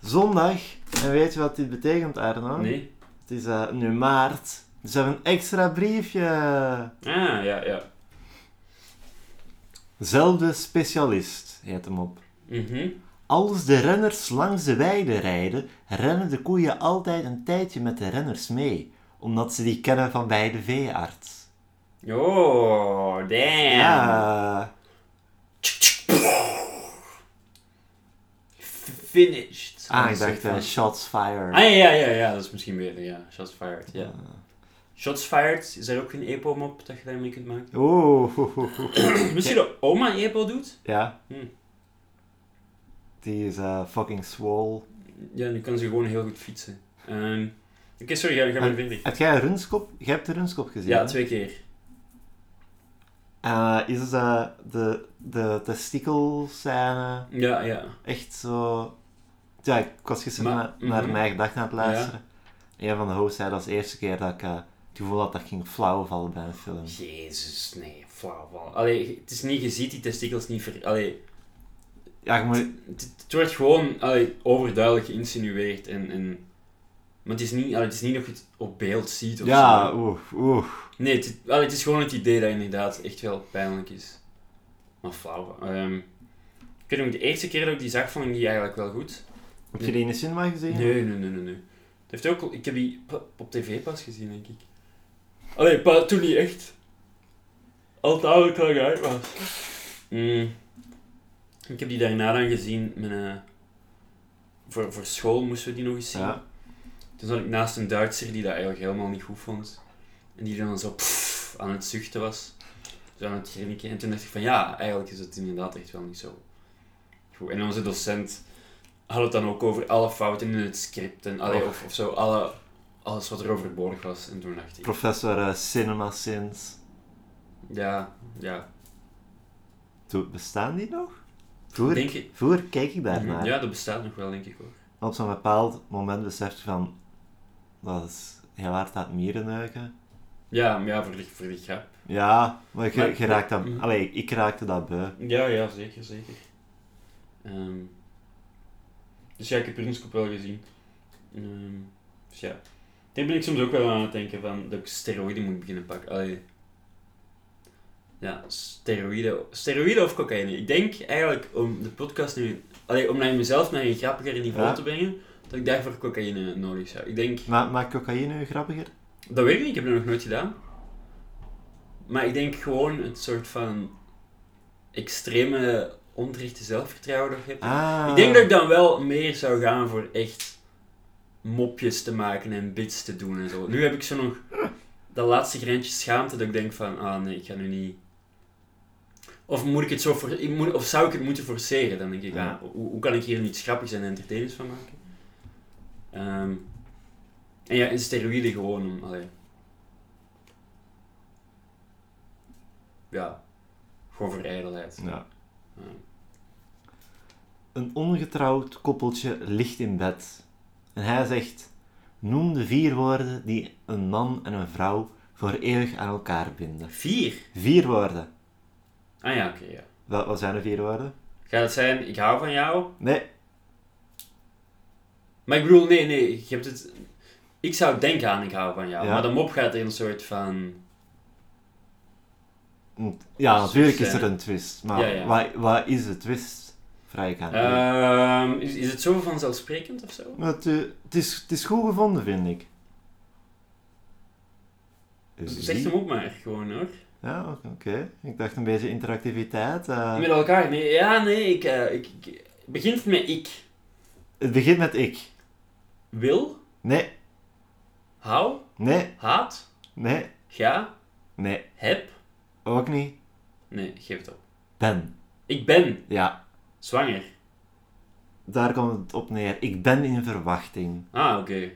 zondag. En weet je wat dit betekent, Arno? Nee. Het is eh, nu maart. Dus we hebben een extra briefje. Ah, ja, ja. Zelfde specialist heet hem op. Mhm. Als de renners langs de weide rijden, rennen de koeien altijd een tijdje met de renners mee, omdat ze die kennen van bij de veearts. Oh, damn. Ja, Finished. ah, ik dacht een soort shots fired. Ah, ja, ja, ja, dat is misschien beter, ja. Shots fired, ja. Shots fired, is daar ook een EPO op dat je daarmee kunt maken? Oeh, ho, ho, ho. Misschien dat oma een EPO doet? ja. Hm. Die is eh, fucking swole. Ja, nu kan ze gewoon heel goed fietsen. Ehm, Oké, sorry, ga, ga maar En- verder. Heb jij een runskop? Jij hebt de runskop gezien, Ja, twee keer. Eh, is eh, de, de testikelscène Ja, ja. echt zo... Ja, ik was gisteren Maar- na- naar mhm. mijn gedachten aan het luisteren. Een van de hosts zei dat was de eerste keer dat ik eh, het gevoel had dat ik ging flauwvallen bij een film. Jezus, nee, flauw. wel. Allee, het is niet, je ziet die testikels niet ver... Allee, Ja, moet... het, het wordt gewoon allee, overduidelijk geïnsinueerd en... en maar het is, niet, allee, het is niet of je het op beeld ziet of Ja, zo. oeh, oeh. Nee, het, allee, het is gewoon het idee dat inderdaad echt wel pijnlijk is. Maar flauw. Ehm, ik weet nog, de eerste keer dat ik die zag, vond ik die eigenlijk wel goed. Heb je die in de cinema gezien? Nee, nee, nee, nee. nee. Het heeft ook, ik heb die op tv pas gezien, denk ik. Allee, pa, toen niet echt. Al oude kan uit was. Mm. Ik heb die daarna dan gezien. Met, eh, voor, voor school moesten we die nog eens zien. Ja. Toen zat ik naast een Duitser die dat eigenlijk helemaal niet goed vond. En die dan zo pff, aan het zuchten was. Zo aan het grinniken. En toen dacht ik van ja, eigenlijk is het inderdaad echt wel niet zo goed. En onze docent had het dan ook over alle fouten in het script. En, allee, Och. of, of zo, alle, alles wat er overbodig was. En toen dacht ik, Professor eh, Cinema Sins. ja, ja. Toen, bestaan die nog? Vroeger, Denk je, vroeger keek ik daarnaar. Mhm. ja, dat bestaat nog wel, denk ik hoor. Op zo'n bepaald moment besefte je van... Dat is heel hard aan het mierenneuken. Ja, maar ja, voor die, voor die grap. Ja, maar je, Maar- je raakt dat... Mhm. Allee, ik raakte dat beu. Ja, ja, zeker, zeker. Ehm, dus ja, ik heb Runskop wel gezien. Ehm, dus ja. Daar ben ik soms ook wel aan het denken van dat ik steroïden moet beginnen pakken. Allee. Ja, steroïden. Steroïden of cocaïne. Ik denk eigenlijk om de podcast nu... Allee, om naar mezelf naar een grappiger niveau Ja. te brengen, dat ik daarvoor cocaïne nodig zou. Ik denk... Ma maakt cocaïne grappiger? Dat weet ik niet, ik heb dat nog nooit gedaan. Maar ik denk gewoon het soort van extreme onterechte zelfvertrouwen dat je. Ah. Ik denk dat ik dan wel meer zou gaan voor echt mopjes te maken en bits te doen en zo. Nu heb ik zo nog dat laatste grensje schaamte dat ik denk van, ah nee, ik ga nu niet... Of moet ik het zo voor, ik moet, of zou ik het moeten forceren? Dan denk ik, Ja. ah, hoe, hoe kan ik hier iets grappigs en entertainends van maken? Ehm, en ja, en steroïden gewoon om, allee. Ja, gewoon voor ijdelheid. Ja. Een ongetrouwd koppeltje ligt in bed. En hij zegt... Noem de vier woorden die een man en een vrouw voor eeuwig aan elkaar binden. vier? Vier woorden. Ah ja, oké, ja. Wat, wat zijn de vier woorden? Gaat het zijn, ik hou van jou? Nee. Maar ik bedoel, nee, nee, je hebt het... Ik zou denken aan ik hou van jou, Ja. maar de mop gaat er een soort van... Ja, natuurlijk is er een twist. Maar Ja, ja. Wat, wat is de twist? Vraag ik aan. Ehm, is, is het zo vanzelfsprekend of zo? Het, eh, het, is, het is goed gevonden, vind ik. Zeg hem ook maar, gewoon hoor. Ja, oké. Ik dacht een beetje interactiviteit. eh. Met elkaar? Nee, ja, nee, ik, ik, ik... Het begint met ik. Het begint met ik. Wil, Nee, hou, nee, haat, nee, ga, nee, heb. ook niet. Nee, geef het op. Ben. Ik ben Ja, zwanger. daar komt het op neer. Ik ben in verwachting. Ah, oké.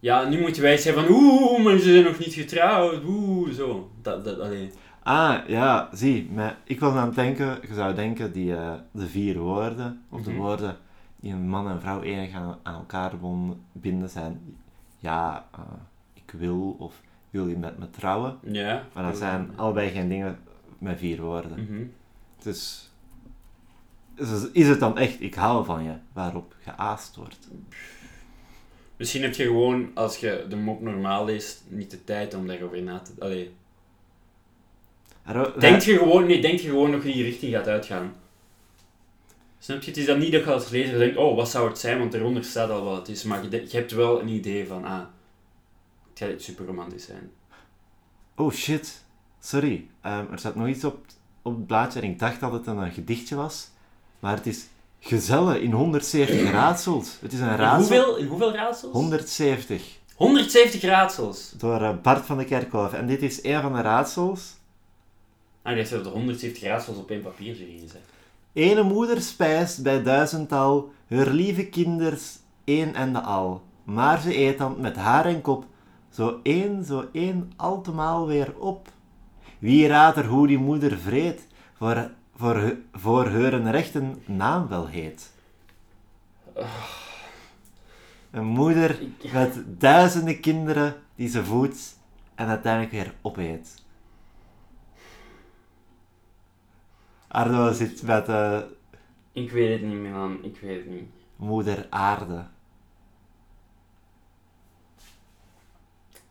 Ja, nu moeten wij zeggen van oeh, maar ze zijn nog niet getrouwd. Oeh, zo. Dat, dat, allee. Ah, ja, zie. Maar ik was aan het denken, je zou denken, die, eh, de vier woorden, of de Mhm. woorden die een man en vrouw enig aan, aan elkaar binden zijn. Ja, eh, ik wil, of wil je met me trouwen? Ja. Maar dat zijn allebei geen dingen met vier woorden. Mhm. Dus is- is het dan echt, ik hou van je, waarop geaast wordt? Misschien heb je gewoon, als je de mop normaal leest, niet de tijd om daarover na te... Allee. Denk je gewoon, nee, denk je gewoon dat je die richting gaat uitgaan. Snap je? Het is dan niet dat je als lezer denkt, oh, wat zou het zijn, want eronder staat al wat het is. Maar je, hebt wel een idee van, ah, het gaat iets super romantisch zijn. Oh shit, sorry. Ehm, er staat nog iets op, op het blaadje en ik dacht dat het een, eh, gedichtje was. Maar het is Gezellen in 170 raadsels. Het is een In raadsel. hoeveel, in hoeveel raadsels? 170. 170 raadsels. Door eh, Bart van de Kerkhof. En dit is een van de raadsels. Ah, je hebt er 170 raadsels op één papiertje gezet. Ene moeder spijst bij duizendtal haar lieve kinders één en de al. Maar ze eet dan met haar en kop zo één, zo één altemaal weer op. Wie raadt er hoe die moeder vreet, voor, voor, voor haar een rechte naam wel heet? Een moeder met duizenden kinderen die ze voedt en uiteindelijk weer opeet. Arno zit met de Ik weet het niet, Milan. Ik weet het niet. moeder aarde.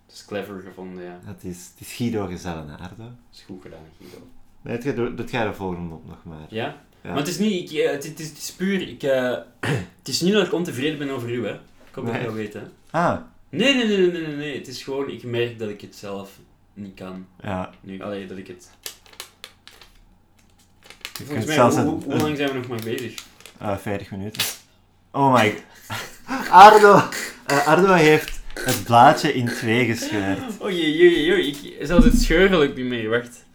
Het is clever gevonden, ja. Het is, het is Guido Gezellen aarde. Dat is goed gedaan, Guido. Nee, het gaat, dat gaat de volgende op nog maar. Ja? Ja. Maar het is niet... Ik, eh, het, het is, het is puur... Ik, eh, het is niet dat ik ontevreden ben over u, hè. Ik hoop dat je Nee. dat weet, hè. Ah, Nee, nee, nee, nee, nee, nee. Het is gewoon... Ik merk dat ik het zelf niet kan. ja. Nu, alleen dat ik het... Volgens mij, zelfs hoe, een- hoe, hoe lang zijn we nog maar bezig? Ah, 40 minuten. Oh my... (laughs) Ardo! eh, Ardo heeft het blaadje in twee gescheurd. Oh jee, jee, jee, ik, zelfs het scheuren lukt niet meer, wacht.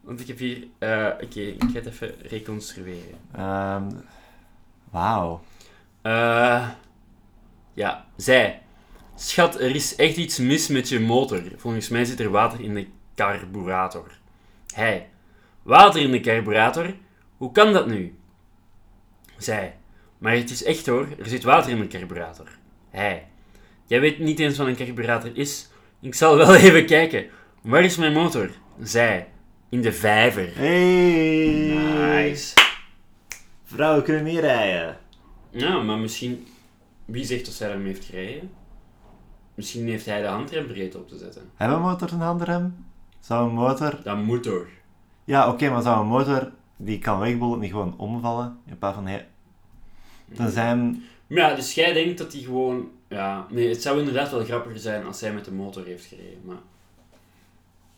Want ik heb hier, eh, oké, ik ga het even reconstrueren. Ehm Wauw. Eh, ja, zij. Schat, er is echt iets mis met je motor. Volgens mij zit er water in de carburator. Hij. Water in de carburator? Hoe kan dat nu? Zij. Maar het is echt hoor, er zit water in de carburator. Hij. Jij weet niet eens wat een carburator is? Ik zal wel (laughs) even kijken. Waar is mijn motor? Zij. In de vijver. Hey! Nice. Vrouwen kunnen niet rijden. Ja, maar misschien... Wie zegt dat zij hem heeft gereden? Misschien heeft hij de handrem vergeten op te zetten. Hebben een motor een handrem? Zou een motor... Dat moet toch? Ja, oké, maar zou een motor die kan wegbollen niet gewoon omvallen? In plaats van... Hey, dan zijn... Ja, dus jij denkt dat hij gewoon... Ja, nee, het zou inderdaad wel grappiger zijn als hij met de motor heeft gereden, maar...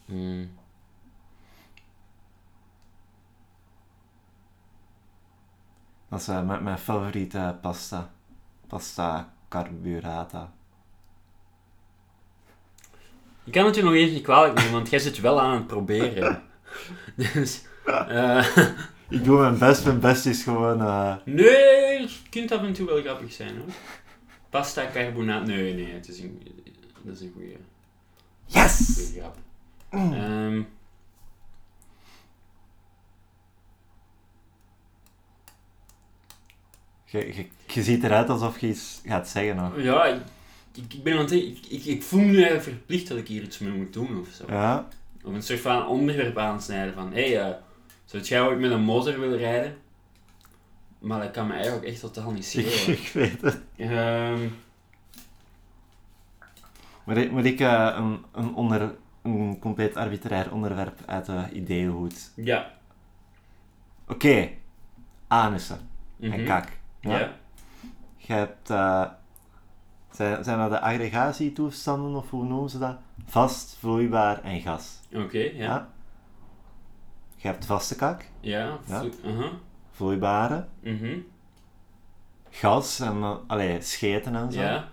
Hmm. Dat is eh, mijn, mijn favoriete pasta. Pasta carburata. Ik kan het je nog eens niet kwalijk nemen, want jij zit wel aan het proberen. (laughs) dus... eh, (laughs) Ik doe mijn best. Mijn best is gewoon... eh, nee, het kunt af en toe wel grappig zijn, hoor. Pasta carbonate... Nee, nee, het is een... Dat is een goede, Yes! grap. Ehm, Je, je, je ziet eruit alsof je iets gaat zeggen nog. Ja, ik, ik, ben aan ik, ik, ik voel me nu eigenlijk verplicht dat ik hier iets mee moet doen of zo. Ja. Of een soort van onderwerp aansnijden van, hé, hey, eh, zou jij ooit met een motor willen rijden? Maar dat kan me eigenlijk echt totaal niet schelen. (laughs) ik weet het. Ehm, Moet ik, ik eh, een, een, onder, een compleet arbitrair onderwerp uit de ideeënhoed? ja. Oké. Anussen. Mhm. En kak. Ja. Je hebt... eh, Zijn, zijn dat de aggregatietoestanden, of hoe noemen ze dat? Vast, vloeibaar en gas. Oké, ja. Ja. Je hebt vaste kak, Ja. Ja. vloeibare, mhm, gas en uh, allee, scheten en zo. Ja.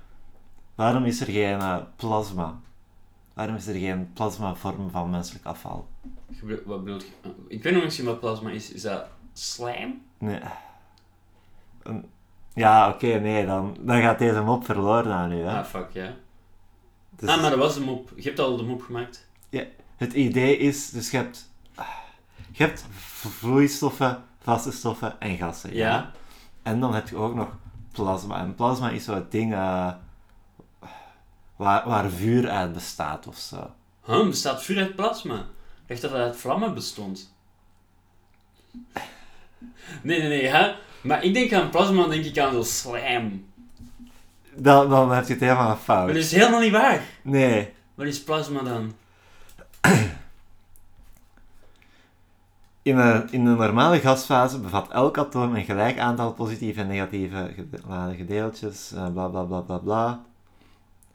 Waarom is er geen eh, plasma? Waarom is er geen plasmavorm van menselijk afval? Wat bedoel je? Ik weet nog misschien wat plasma is. Is dat slijm? Nee. Ja, oké, nee, dan, dan gaat deze mop verloren aan u. Hè? Ah, fuck, ja. Dus ah, maar dat was de mop. Je hebt al de mop gemaakt. Het idee is, dus je hebt, je hebt vloeistoffen, vaste stoffen en gassen. Ja. En dan heb je ook nog plasma. En plasma is zo'n ding eh, waar, waar vuur uit bestaat of zo. Huh, bestaat vuur uit plasma? Ik dacht dat het uit vlammen bestond. Nee, nee, nee, hè? Maar ik denk aan plasma, denk ik aan zo'n slijm. Dan, dan heb je het helemaal Maar fout. dat is helemaal niet waar. Nee. Wat is plasma dan? In een, in een normale gasfase bevat elk atoom een gelijk aantal positieve en negatieve geladen deeltjes, eh, bla bla bla bla bla.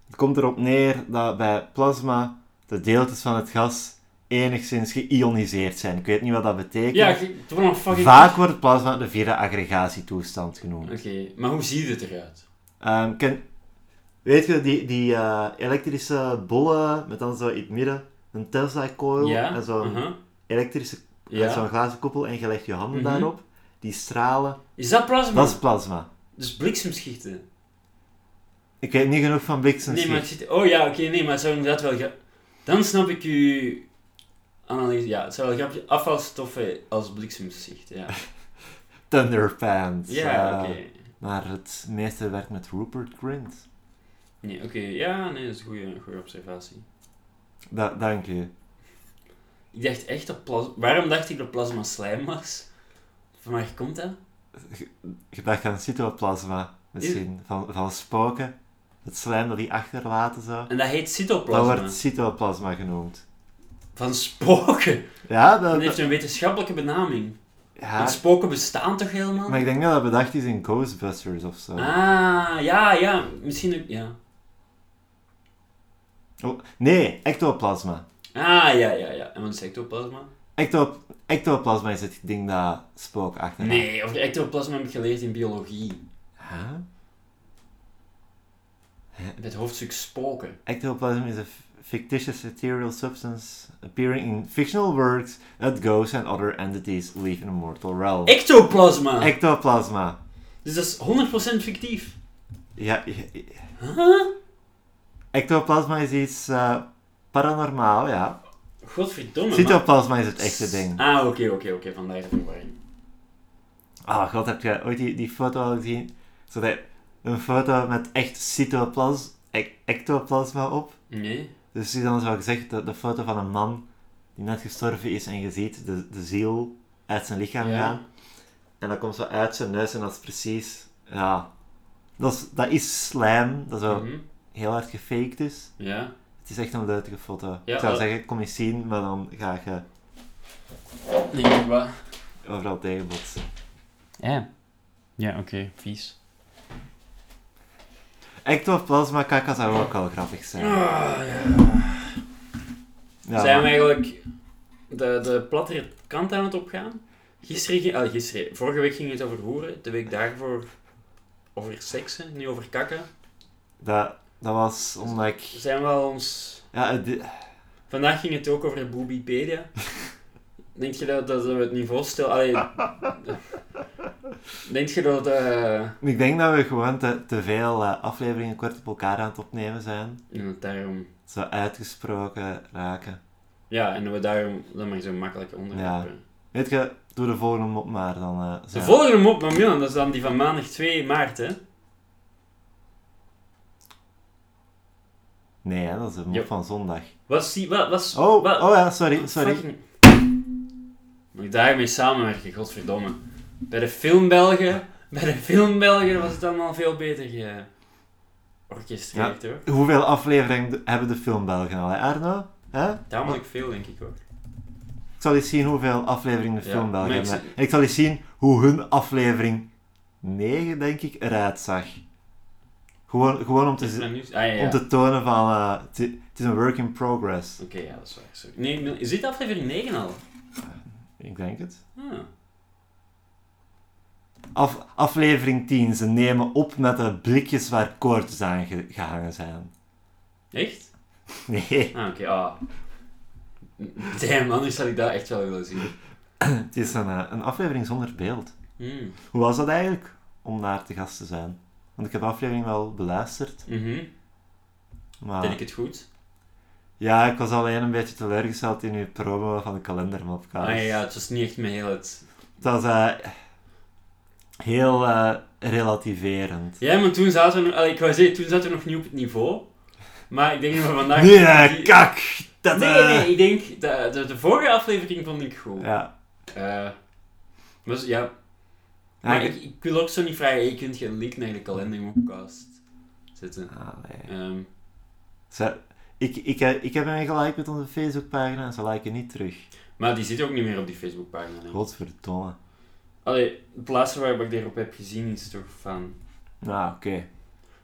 Het komt erop neer dat bij plasma de deeltjes van het gas enigszins geïoniseerd zijn. Ik weet niet wat dat betekent. Ja, fucking... Vaak wordt plasma de vierde aggregatietoestand genoemd. Oké, maar hoe ziet het eruit? Ehm, ken, weet je, die, die eh, elektrische bollen met dan zo in het midden een Tesla-coil Ja? en zo'n aha. elektrische met Ja. zo'n glazen koepel en je legt je handen Mhm. daarop. Die stralen. Is dat plasma? Dat is plasma. Dus bliksemschichten? Ik weet niet genoeg van bliksemschicht. Nee, maar ik zit... Oh ja, oké, nee, maar het zou inderdaad wel... Dan snap ik uw analyse. Ja, het zou wel grapje... Afvalstoffen als bliksemschicht, ja. (laughs) Thunderpants. Ja, eh, oké. Maar het meeste werkt met Rupert Grint. Nee, oké. Ja, nee, dat is een goede, goede observatie. Da dank je. Ik dacht echt dat plasma... Waarom dacht ik dat plasma slijm was? Van waar komt dat? Je dacht aan cytoplasma misschien. Van, van spoken. Het slijm dat die achterlaten zo. En dat heet Dat cytoplasma. wordt cytoplasma genoemd. Van spoken. Ja, Dat dat, heeft een wetenschappelijke benaming. ja Want spoken bestaan toch helemaal? maar ik denk dat dat bedacht is in Ghostbusters of zo. Ah, ja, ja. Misschien ook... Ja. Oh, nee, ectoplasma. Ah, ja, ja, ja. En wat is ectoplasma? Ecto ectoplasma is het ding dat spook achterlaat. Nee, over ectoplasma heb ik geleerd in biologie. Huh? Bij het hoofdstuk spoken. Ectoplasm is a fictitious ethereal substance appearing in fictional works that ghosts and other entities live in a mortal realm. Ectoplasma! Ectoplasma. dus dat is 100% fictief. Ja, ja, ja. Huh? ectoplasma is iets eh, paranormaal, ja. Godverdomme. Cytoplasma is het echte ding. Ah, oké, oké, oké. Vandaar de verwarring. Ah, god, heb je ooit die, die foto al gezien? Zo dat, een foto met echt cytoplas ec- ectoplasma op. Nee? Dus is dan zo gezegd de, de foto van een man die net gestorven is en je ziet de, de ziel uit zijn lichaam Ja. gaan. En dat komt zo uit zijn neus en dat is precies, ja, dat is, dat is slijm, dat zo Mhm. heel hard gefaked is. Ja. Het is echt een leuke foto. Ja, ik zou zeggen, kom eens zien, maar dan ga je Nee, wat? overal tegenbotsen. Ja. Ja, oké. Vies. Ectoplasma kaka zou ook wel grappig zijn. Ah, ja. Ja, Zijn we eigenlijk de, de plattere kant aan het opgaan? Gisteren, ging- ah, gisteren, vorige week ging het over hoeren, de week daarvoor over seksen, nu over kakken. dat, dat was omdat ik... Zijn we al ons... Ja, het- Vandaag ging het ook over Boobipedia. (laughs) Denk je dat, dat we het niveau? Allee, (laughs) denk je dat... eh ik denk dat we gewoon te, te veel eh, afleveringen kort op elkaar aan het opnemen zijn. en dat daarom... Zo uitgesproken raken. Ja, en dat we daarom dan maar zo'n makkelijke onderwerpen... Weet je, doe de volgende mop maar. Dan, eh, De zijn- volgende mop, maar Milan, dat is dan die van maandag 2 maart, hè? Nee, hè, dat is een mop van zondag. Was die... Wat, was, Oh, wat, oh ja, sorry, sorry. Fucking- Moet ik daarmee samenwerken, godverdomme. Bij de filmbelgen, bij de filmbelgen was het allemaal veel beter georchestreerd, hoor. Hoeveel afleveringen hebben de filmbelgen al, hè, Arno? Hè? Tamelijk veel, denk ik, hoor. Ik zal eens zien hoeveel afleveringen de filmbelgen ik hebben. En ik zal eens zien hoe hun aflevering 9, denk ik, eruit zag. Gewoon, gewoon om, te, nu- Ah, ja, ja. om te tonen van, eh, het is een work in progress. Oké, ja, dat is waar. Sorry. Nee, is dit aflevering 9 al? Ik denk het. Ah. Af, aflevering 10, ze nemen op met de blikjes waar koortjes aan ge- gehangen zijn. Echt? (laughs) Nee, Ah, oké. ah. Damn, anders had ik dat echt wel willen zien. het is een, eh, een aflevering zonder beeld. Hmm. Hoe was dat eigenlijk om daar te gast te zijn? Want ik heb de aflevering wel beluisterd, Mhm. maar... Deed ik het goed? Ja, ik was alleen een beetje teleurgesteld in uw promo van de kalendermopcast. Ah ja, ja, het was niet echt met heel het... Het was eh, heel eh, relativerend. Ja, maar toen zaten we nog... allee, ik wou zeggen, toen zaten we nog niet op het niveau. Maar ik denk dat we vandaag... Nee, eh, die- kak! Dat, Nee, eh, nee, ik denk... De, de, de vorige aflevering vond ik goed. Ja. Eh, dus ja... Maar ik- ik, ik wil ook zo niet vragen, je kunt geen link naar de kalendermopcast zetten. Allee. Ehm, Ze- ik, ik, eh, ik heb hem gelijk met onze Facebookpagina en ze liken niet terug. maar die zit ook niet meer op die Facebookpagina. ik. Godverdomme. Allee, het laatste waar ik daarop heb gezien is toch van Nou, oké.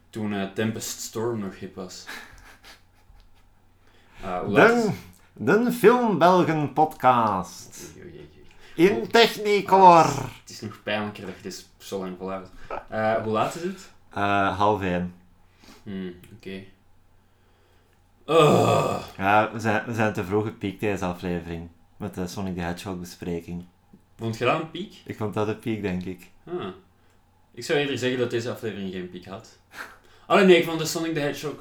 toen eh, Tempest Storm nog hip was. (laughs) Ah, is De, de Film Belgen podcast. In Technicolor. Het is nog pijnlijker dat je dit zo lang volhoudt. Eh hoe laat is het? Eh half één. Hmm, oké. Oh. Ja, we zijn, we zijn te vroeg gepiekt deze aflevering. Met de Sonic the Hedgehog bespreking. Vond je dat een piek? Ik vond dat een piek, denk ik. Ah. Ik zou eerder zeggen dat deze aflevering geen piek had. (laughs) Allee, nee, ik vond de Sonic the Hedgehog...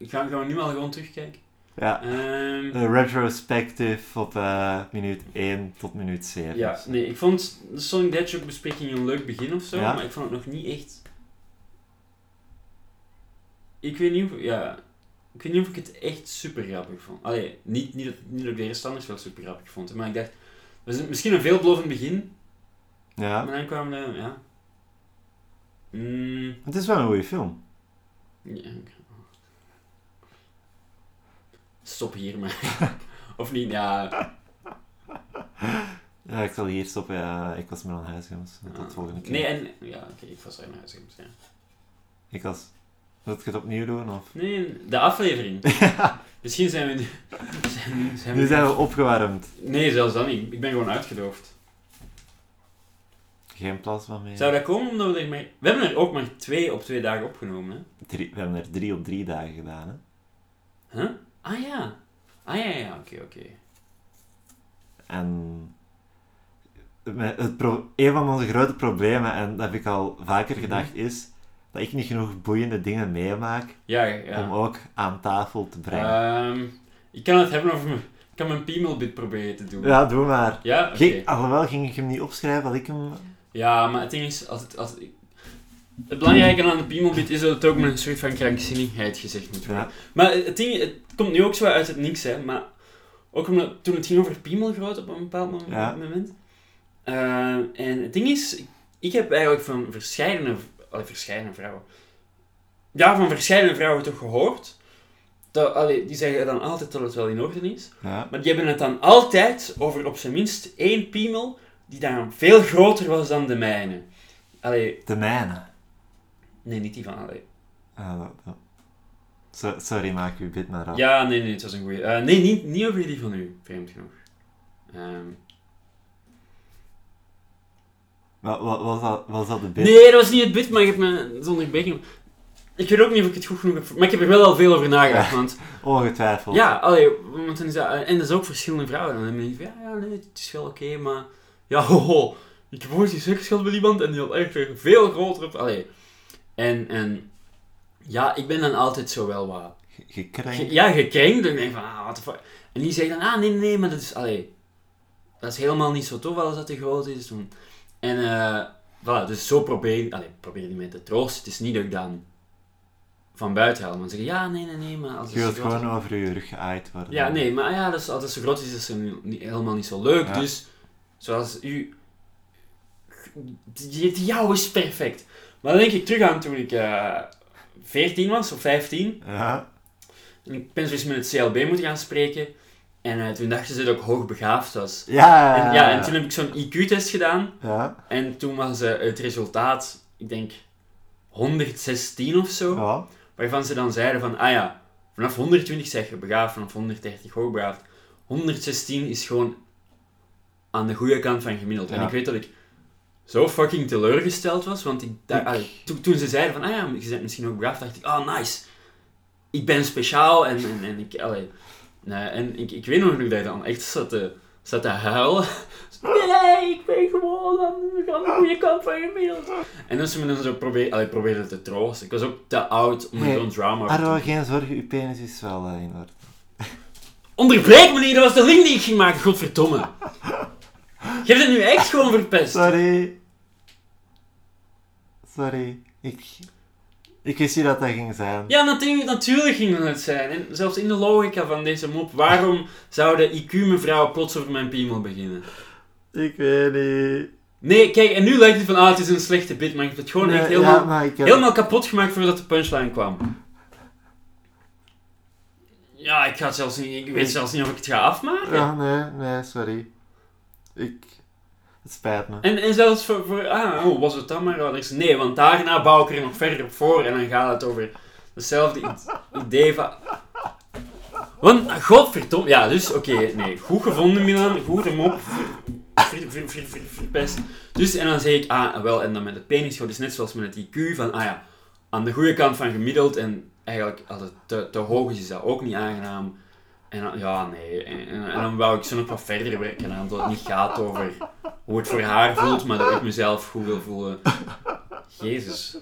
Gaan, gaan we nu al gewoon terugkijken? Ja. Ehm, Een retrospective op eh, minuut 1 tot minuut 7. ja, nee, ik vond de Sonic the Hedgehog bespreking een leuk begin of zo, Ja. maar ik vond het nog niet echt... Ik weet niet of... Ja... Ik weet niet of ik het echt super grappig vond. Allee, niet, niet, dat, niet dat ik de rest anders wel super grappig vond, maar ik dacht... Is misschien een veelbelovend begin, Ja. maar dan kwam de... Ja... Mm, Het is wel een goede film. Ja. Stop hier maar. (laughs) of niet, ja. Ja, ik zal hier stoppen. Ja, ik was meer aan huis, jongens. Tot de volgende keer. Nee, en. Ja, oké, ik was er naar huis gegaan. Ja. Ik was... Wil je het opnieuw doen? Of? Nee, de aflevering. (laughs) Misschien zijn we nu. Zijn, zijn we Nu zijn we opgewarmd. Nee, zelfs dan niet. Ik ben gewoon uitgedoofd. Geen plasma meer. Zou dat komen omdat we er maar. We hebben er ook maar twee op twee dagen opgenomen, hè? Drie, we hebben er drie op drie dagen gedaan, hè. Huh? Ah ja. Ah ja, ja, oké, oké. En... Het pro- een van onze grote problemen, en dat heb ik al vaker Mhm. gedacht, is dat ik niet genoeg boeiende dingen meemaak Ja, ja. om ook aan tafel te brengen. Ehm, ik kan het hebben over mijn. Ik kan mijn piemelbit proberen te doen. ja, doe maar. Ja. Ging, alhoewel, ging ik hem niet opschrijven dat ik hem... Ja, maar het ding is, als het, als het, het belangrijke aan de piemelbit is dat het ook met een soort van krankzinnigheid gezegd moet worden. Ja. Maar het ding, het komt nu ook zo uit het niks, hè. Maar ook omdat, toen het ging over piemelgroot op een bepaald mom- Ja. moment. Eh, en het ding is, ik heb eigenlijk van verscheidene, allee, verscheidene vrouwen, ja, van verscheidene vrouwen toch gehoord, dat, allee, die zeggen dan altijd dat het wel in orde is, Ja. maar die hebben het dan altijd over op zijn minst één piemel die dan veel groter was dan de mijne. Allee, De mijne. Nee, niet die van allee. Ah, dat- dat- So- sorry, maak uw bit maar af. Ja, nee, nee, het was een goeie. Eh, nee, niet, niet over die van u, vreemd genoeg. Ehm, Wat, wat, was, dat, was dat de bit? nee, dat was niet het bit, maar ik heb me zonder beking. Ik weet ook niet of ik het goed genoeg heb. Maar ik heb er wel al veel over nagedacht. Ja. Want (laughs) Ongetwijfeld. ja, allee, want dan is dat, en dat is ook verschillende vrouwen. Dan denk je van ja, ja, nee, het is wel oké, maar ja, (laughs) hoho. Ik heb ooit die seks gehad met iemand en die had echt veel groter op. Allee. En, en ja, ik ben dan altijd zo wel wat Ge- Gekrenkt. Ge- Ja, gekrenkt. En ik denk van, ah, what the fuck. En die zegt dan, ah, nee, nee, maar dat is, allee, dat is helemaal niet zo tof als dat te groot is. En, eh, voilà, dus zo probeer, allee, probeer die mij te troosten. Het is niet dat ik dan van buiten haal, maar zeggen, ja, nee, nee, nee, maar als Je wilt gewoon over je rug geaaid worden. Ja, nee, maar ja, dat is, als het zo groot is, is het niet, helemaal niet zo leuk. Ja. Dus, zoals u, jou is perfect. Maar dan denk ik terug aan toen ik eh 14 was, of 15. Ja. En ik ben zo eens met het CLB moeten gaan spreken. En eh, toen dachten ze dat ik hoogbegaafd was. Ja. En, ja, en toen heb ik zo'n IQ-test gedaan. Ja. En toen was eh, het resultaat, ik denk, 116 of zo. Ja. Waarvan ze dan zeiden van, ah ja, vanaf 120 zeg je begaafd, vanaf 130 hoogbegaafd. 116 is gewoon aan de goede kant van gemiddeld. En ik weet dat ik zo fucking teleurgesteld was, want ik, daar, toen, toen ze zeiden van, ah ja, je bent misschien ook begaafd, dacht ik, ah nice. Ik ben speciaal en, en, en ik, allee, nee, en ik, ik weet nog dat ik dan echt zat te, zat te huilen. (laughs) Nee, ik ben gewoon aan, de goede kant van gemiddeld. En dus ze me dan zo probeer, allee, probeerden te troosten. Ik was ook te oud om zo'n drama te doen. geen zorgen, uw penis is wel eh, in orde. Onderbreek me niet, dat was de link die ik ging maken, godverdomme. (laughs) Je hebt het nu echt gewoon verpest. Sorry. Sorry. Ik, ik wist niet dat dat ging zijn. Ja, natuurlijk, natuurlijk ging het zijn. En zelfs in de logica van deze mop, waarom zou de IQ-mevrouw plots over mijn piemel beginnen? Ik weet niet. Nee, kijk, en nu lijkt het van, ah, het is een slechte bit, maar ik heb het gewoon Nee, echt helemaal, ja, heb... helemaal kapot gemaakt voordat de punchline kwam. Ja, ik ga zelfs niet, ik weet zelfs niet of ik het ga afmaken. Ja, nee, nee, sorry. Ik... Het spijt me. En, en zelfs voor, voor ah, oh, was het dan maar anders? Nee, want daarna bouw ik er nog verder op voor en dan gaat het over hetzelfde idee van... Want, godverdomme, ja, dus, oké, nee, goed gevonden Milan, goed hem op, ver, ver, ver, ver- verpest. Dus, en dan zeg ik, ah, wel, en dan met het penis, dus net zoals met het IQ, van, ah ja, aan de goede kant van gemiddeld, en eigenlijk, als het te, te hoog is, is dat ook niet aangenaam. En dan, ja, nee, en, en, en dan wou ik zo nog wat verder werken aan, dat het niet gaat over hoe het voor haar voelt, maar dat ik mezelf goed wil voelen. Jezus.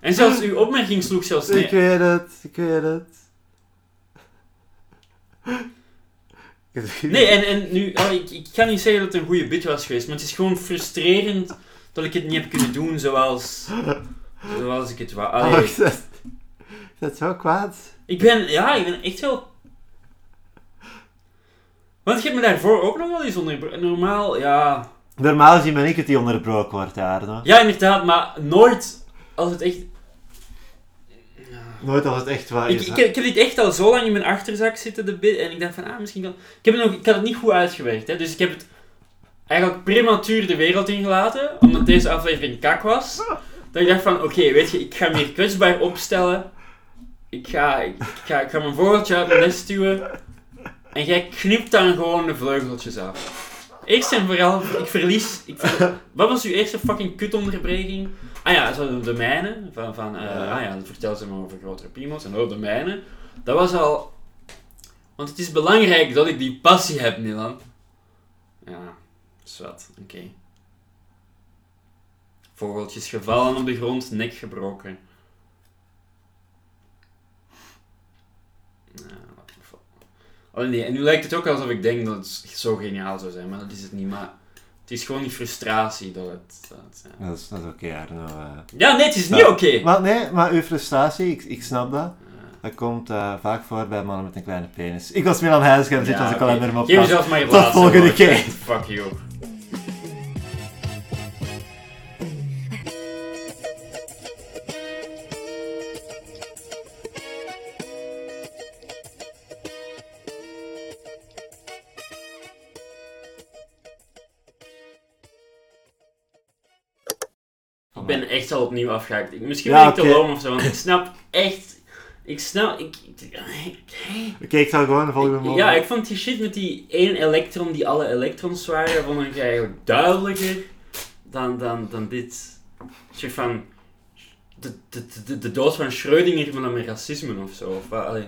En zelfs uw opmerking sloeg zelfs Ik nee. weet het, ik weet het. Nee, en, en nu, oh, ik, ik ga niet zeggen dat het een goede bit was geweest, maar het is gewoon frustrerend dat ik het niet heb kunnen doen zoals, zoals ik het wou. Oh, Allee, ik zet, ik zet zo kwaad. ik ben, ja, ik ben echt wel... Want je hebt me daarvoor ook nog wel eens onder... Normaal, ja... Normaal gezien ben ik het die onderbroken wordt, ja, Arno. Ja, inderdaad, maar nooit als het echt... Nooit als het echt waar Ik, is. ik, heb- ik heb dit echt al zo lang in mijn achterzak zitten, de bit, en ik dacht van, ah, misschien kan... Ik, heb het nog, ik had het niet goed uitgewerkt, hè, dus ik heb het eigenlijk prematuur de wereld ingelaten, omdat deze aflevering kak was. Dat ik dacht van, oké, weet je, ik ga me hier kwetsbaar opstellen. Ik ga, ik, ga, ik ga mijn vogeltje uit mijn nest stuwen. En jij knipt dan gewoon de vleugeltjes af. Eerst en vooral, ik verlies... Ik ver- wat was uw eerste fucking kutonderbreking? Ah ja, zo de mijne. Van, van, eh, Ja. Ah ja, vertel ze maar over grotere piemels. En oh, de mijne. Dat was al... Want het is belangrijk dat ik die passie heb, Milan. Ja, zwart. Oké. Vogeltjes gevallen op de grond, nek gebroken. Ja, Oh nee, en nu lijkt het ook alsof ik denk dat het zo geniaal zou zijn, maar dat is het niet. Maar het is gewoon die frustratie dat het... Dat het, ja. Dat is, dat is oké, Arno. eh. ja, nee, het is niet Ja. oké. Maar nee, maar uw frustratie, ik, ik snap dat. Dat komt eh, vaak voor bij mannen met een kleine penis. Ik was Milan Huisgem, zit Ja, onze oké. kalender hem op Geef jezelf maar je Tot laatste volgende keer. Fuck you. Echt al opnieuw afgehaakt. Misschien Ja, ben ik te loom of zo, want ik snap echt... Ik snap... Ik, ik- Oké, ik zal gewoon de volgende ja, ik vond die shit met die één elektron die alle elektrons waren, vond ik eigenlijk duidelijker dan, dan, dan dit. Een soort van... De, de, de, de dood van Schrödinger, maar dan met racisme of zo. Of, wat, allee.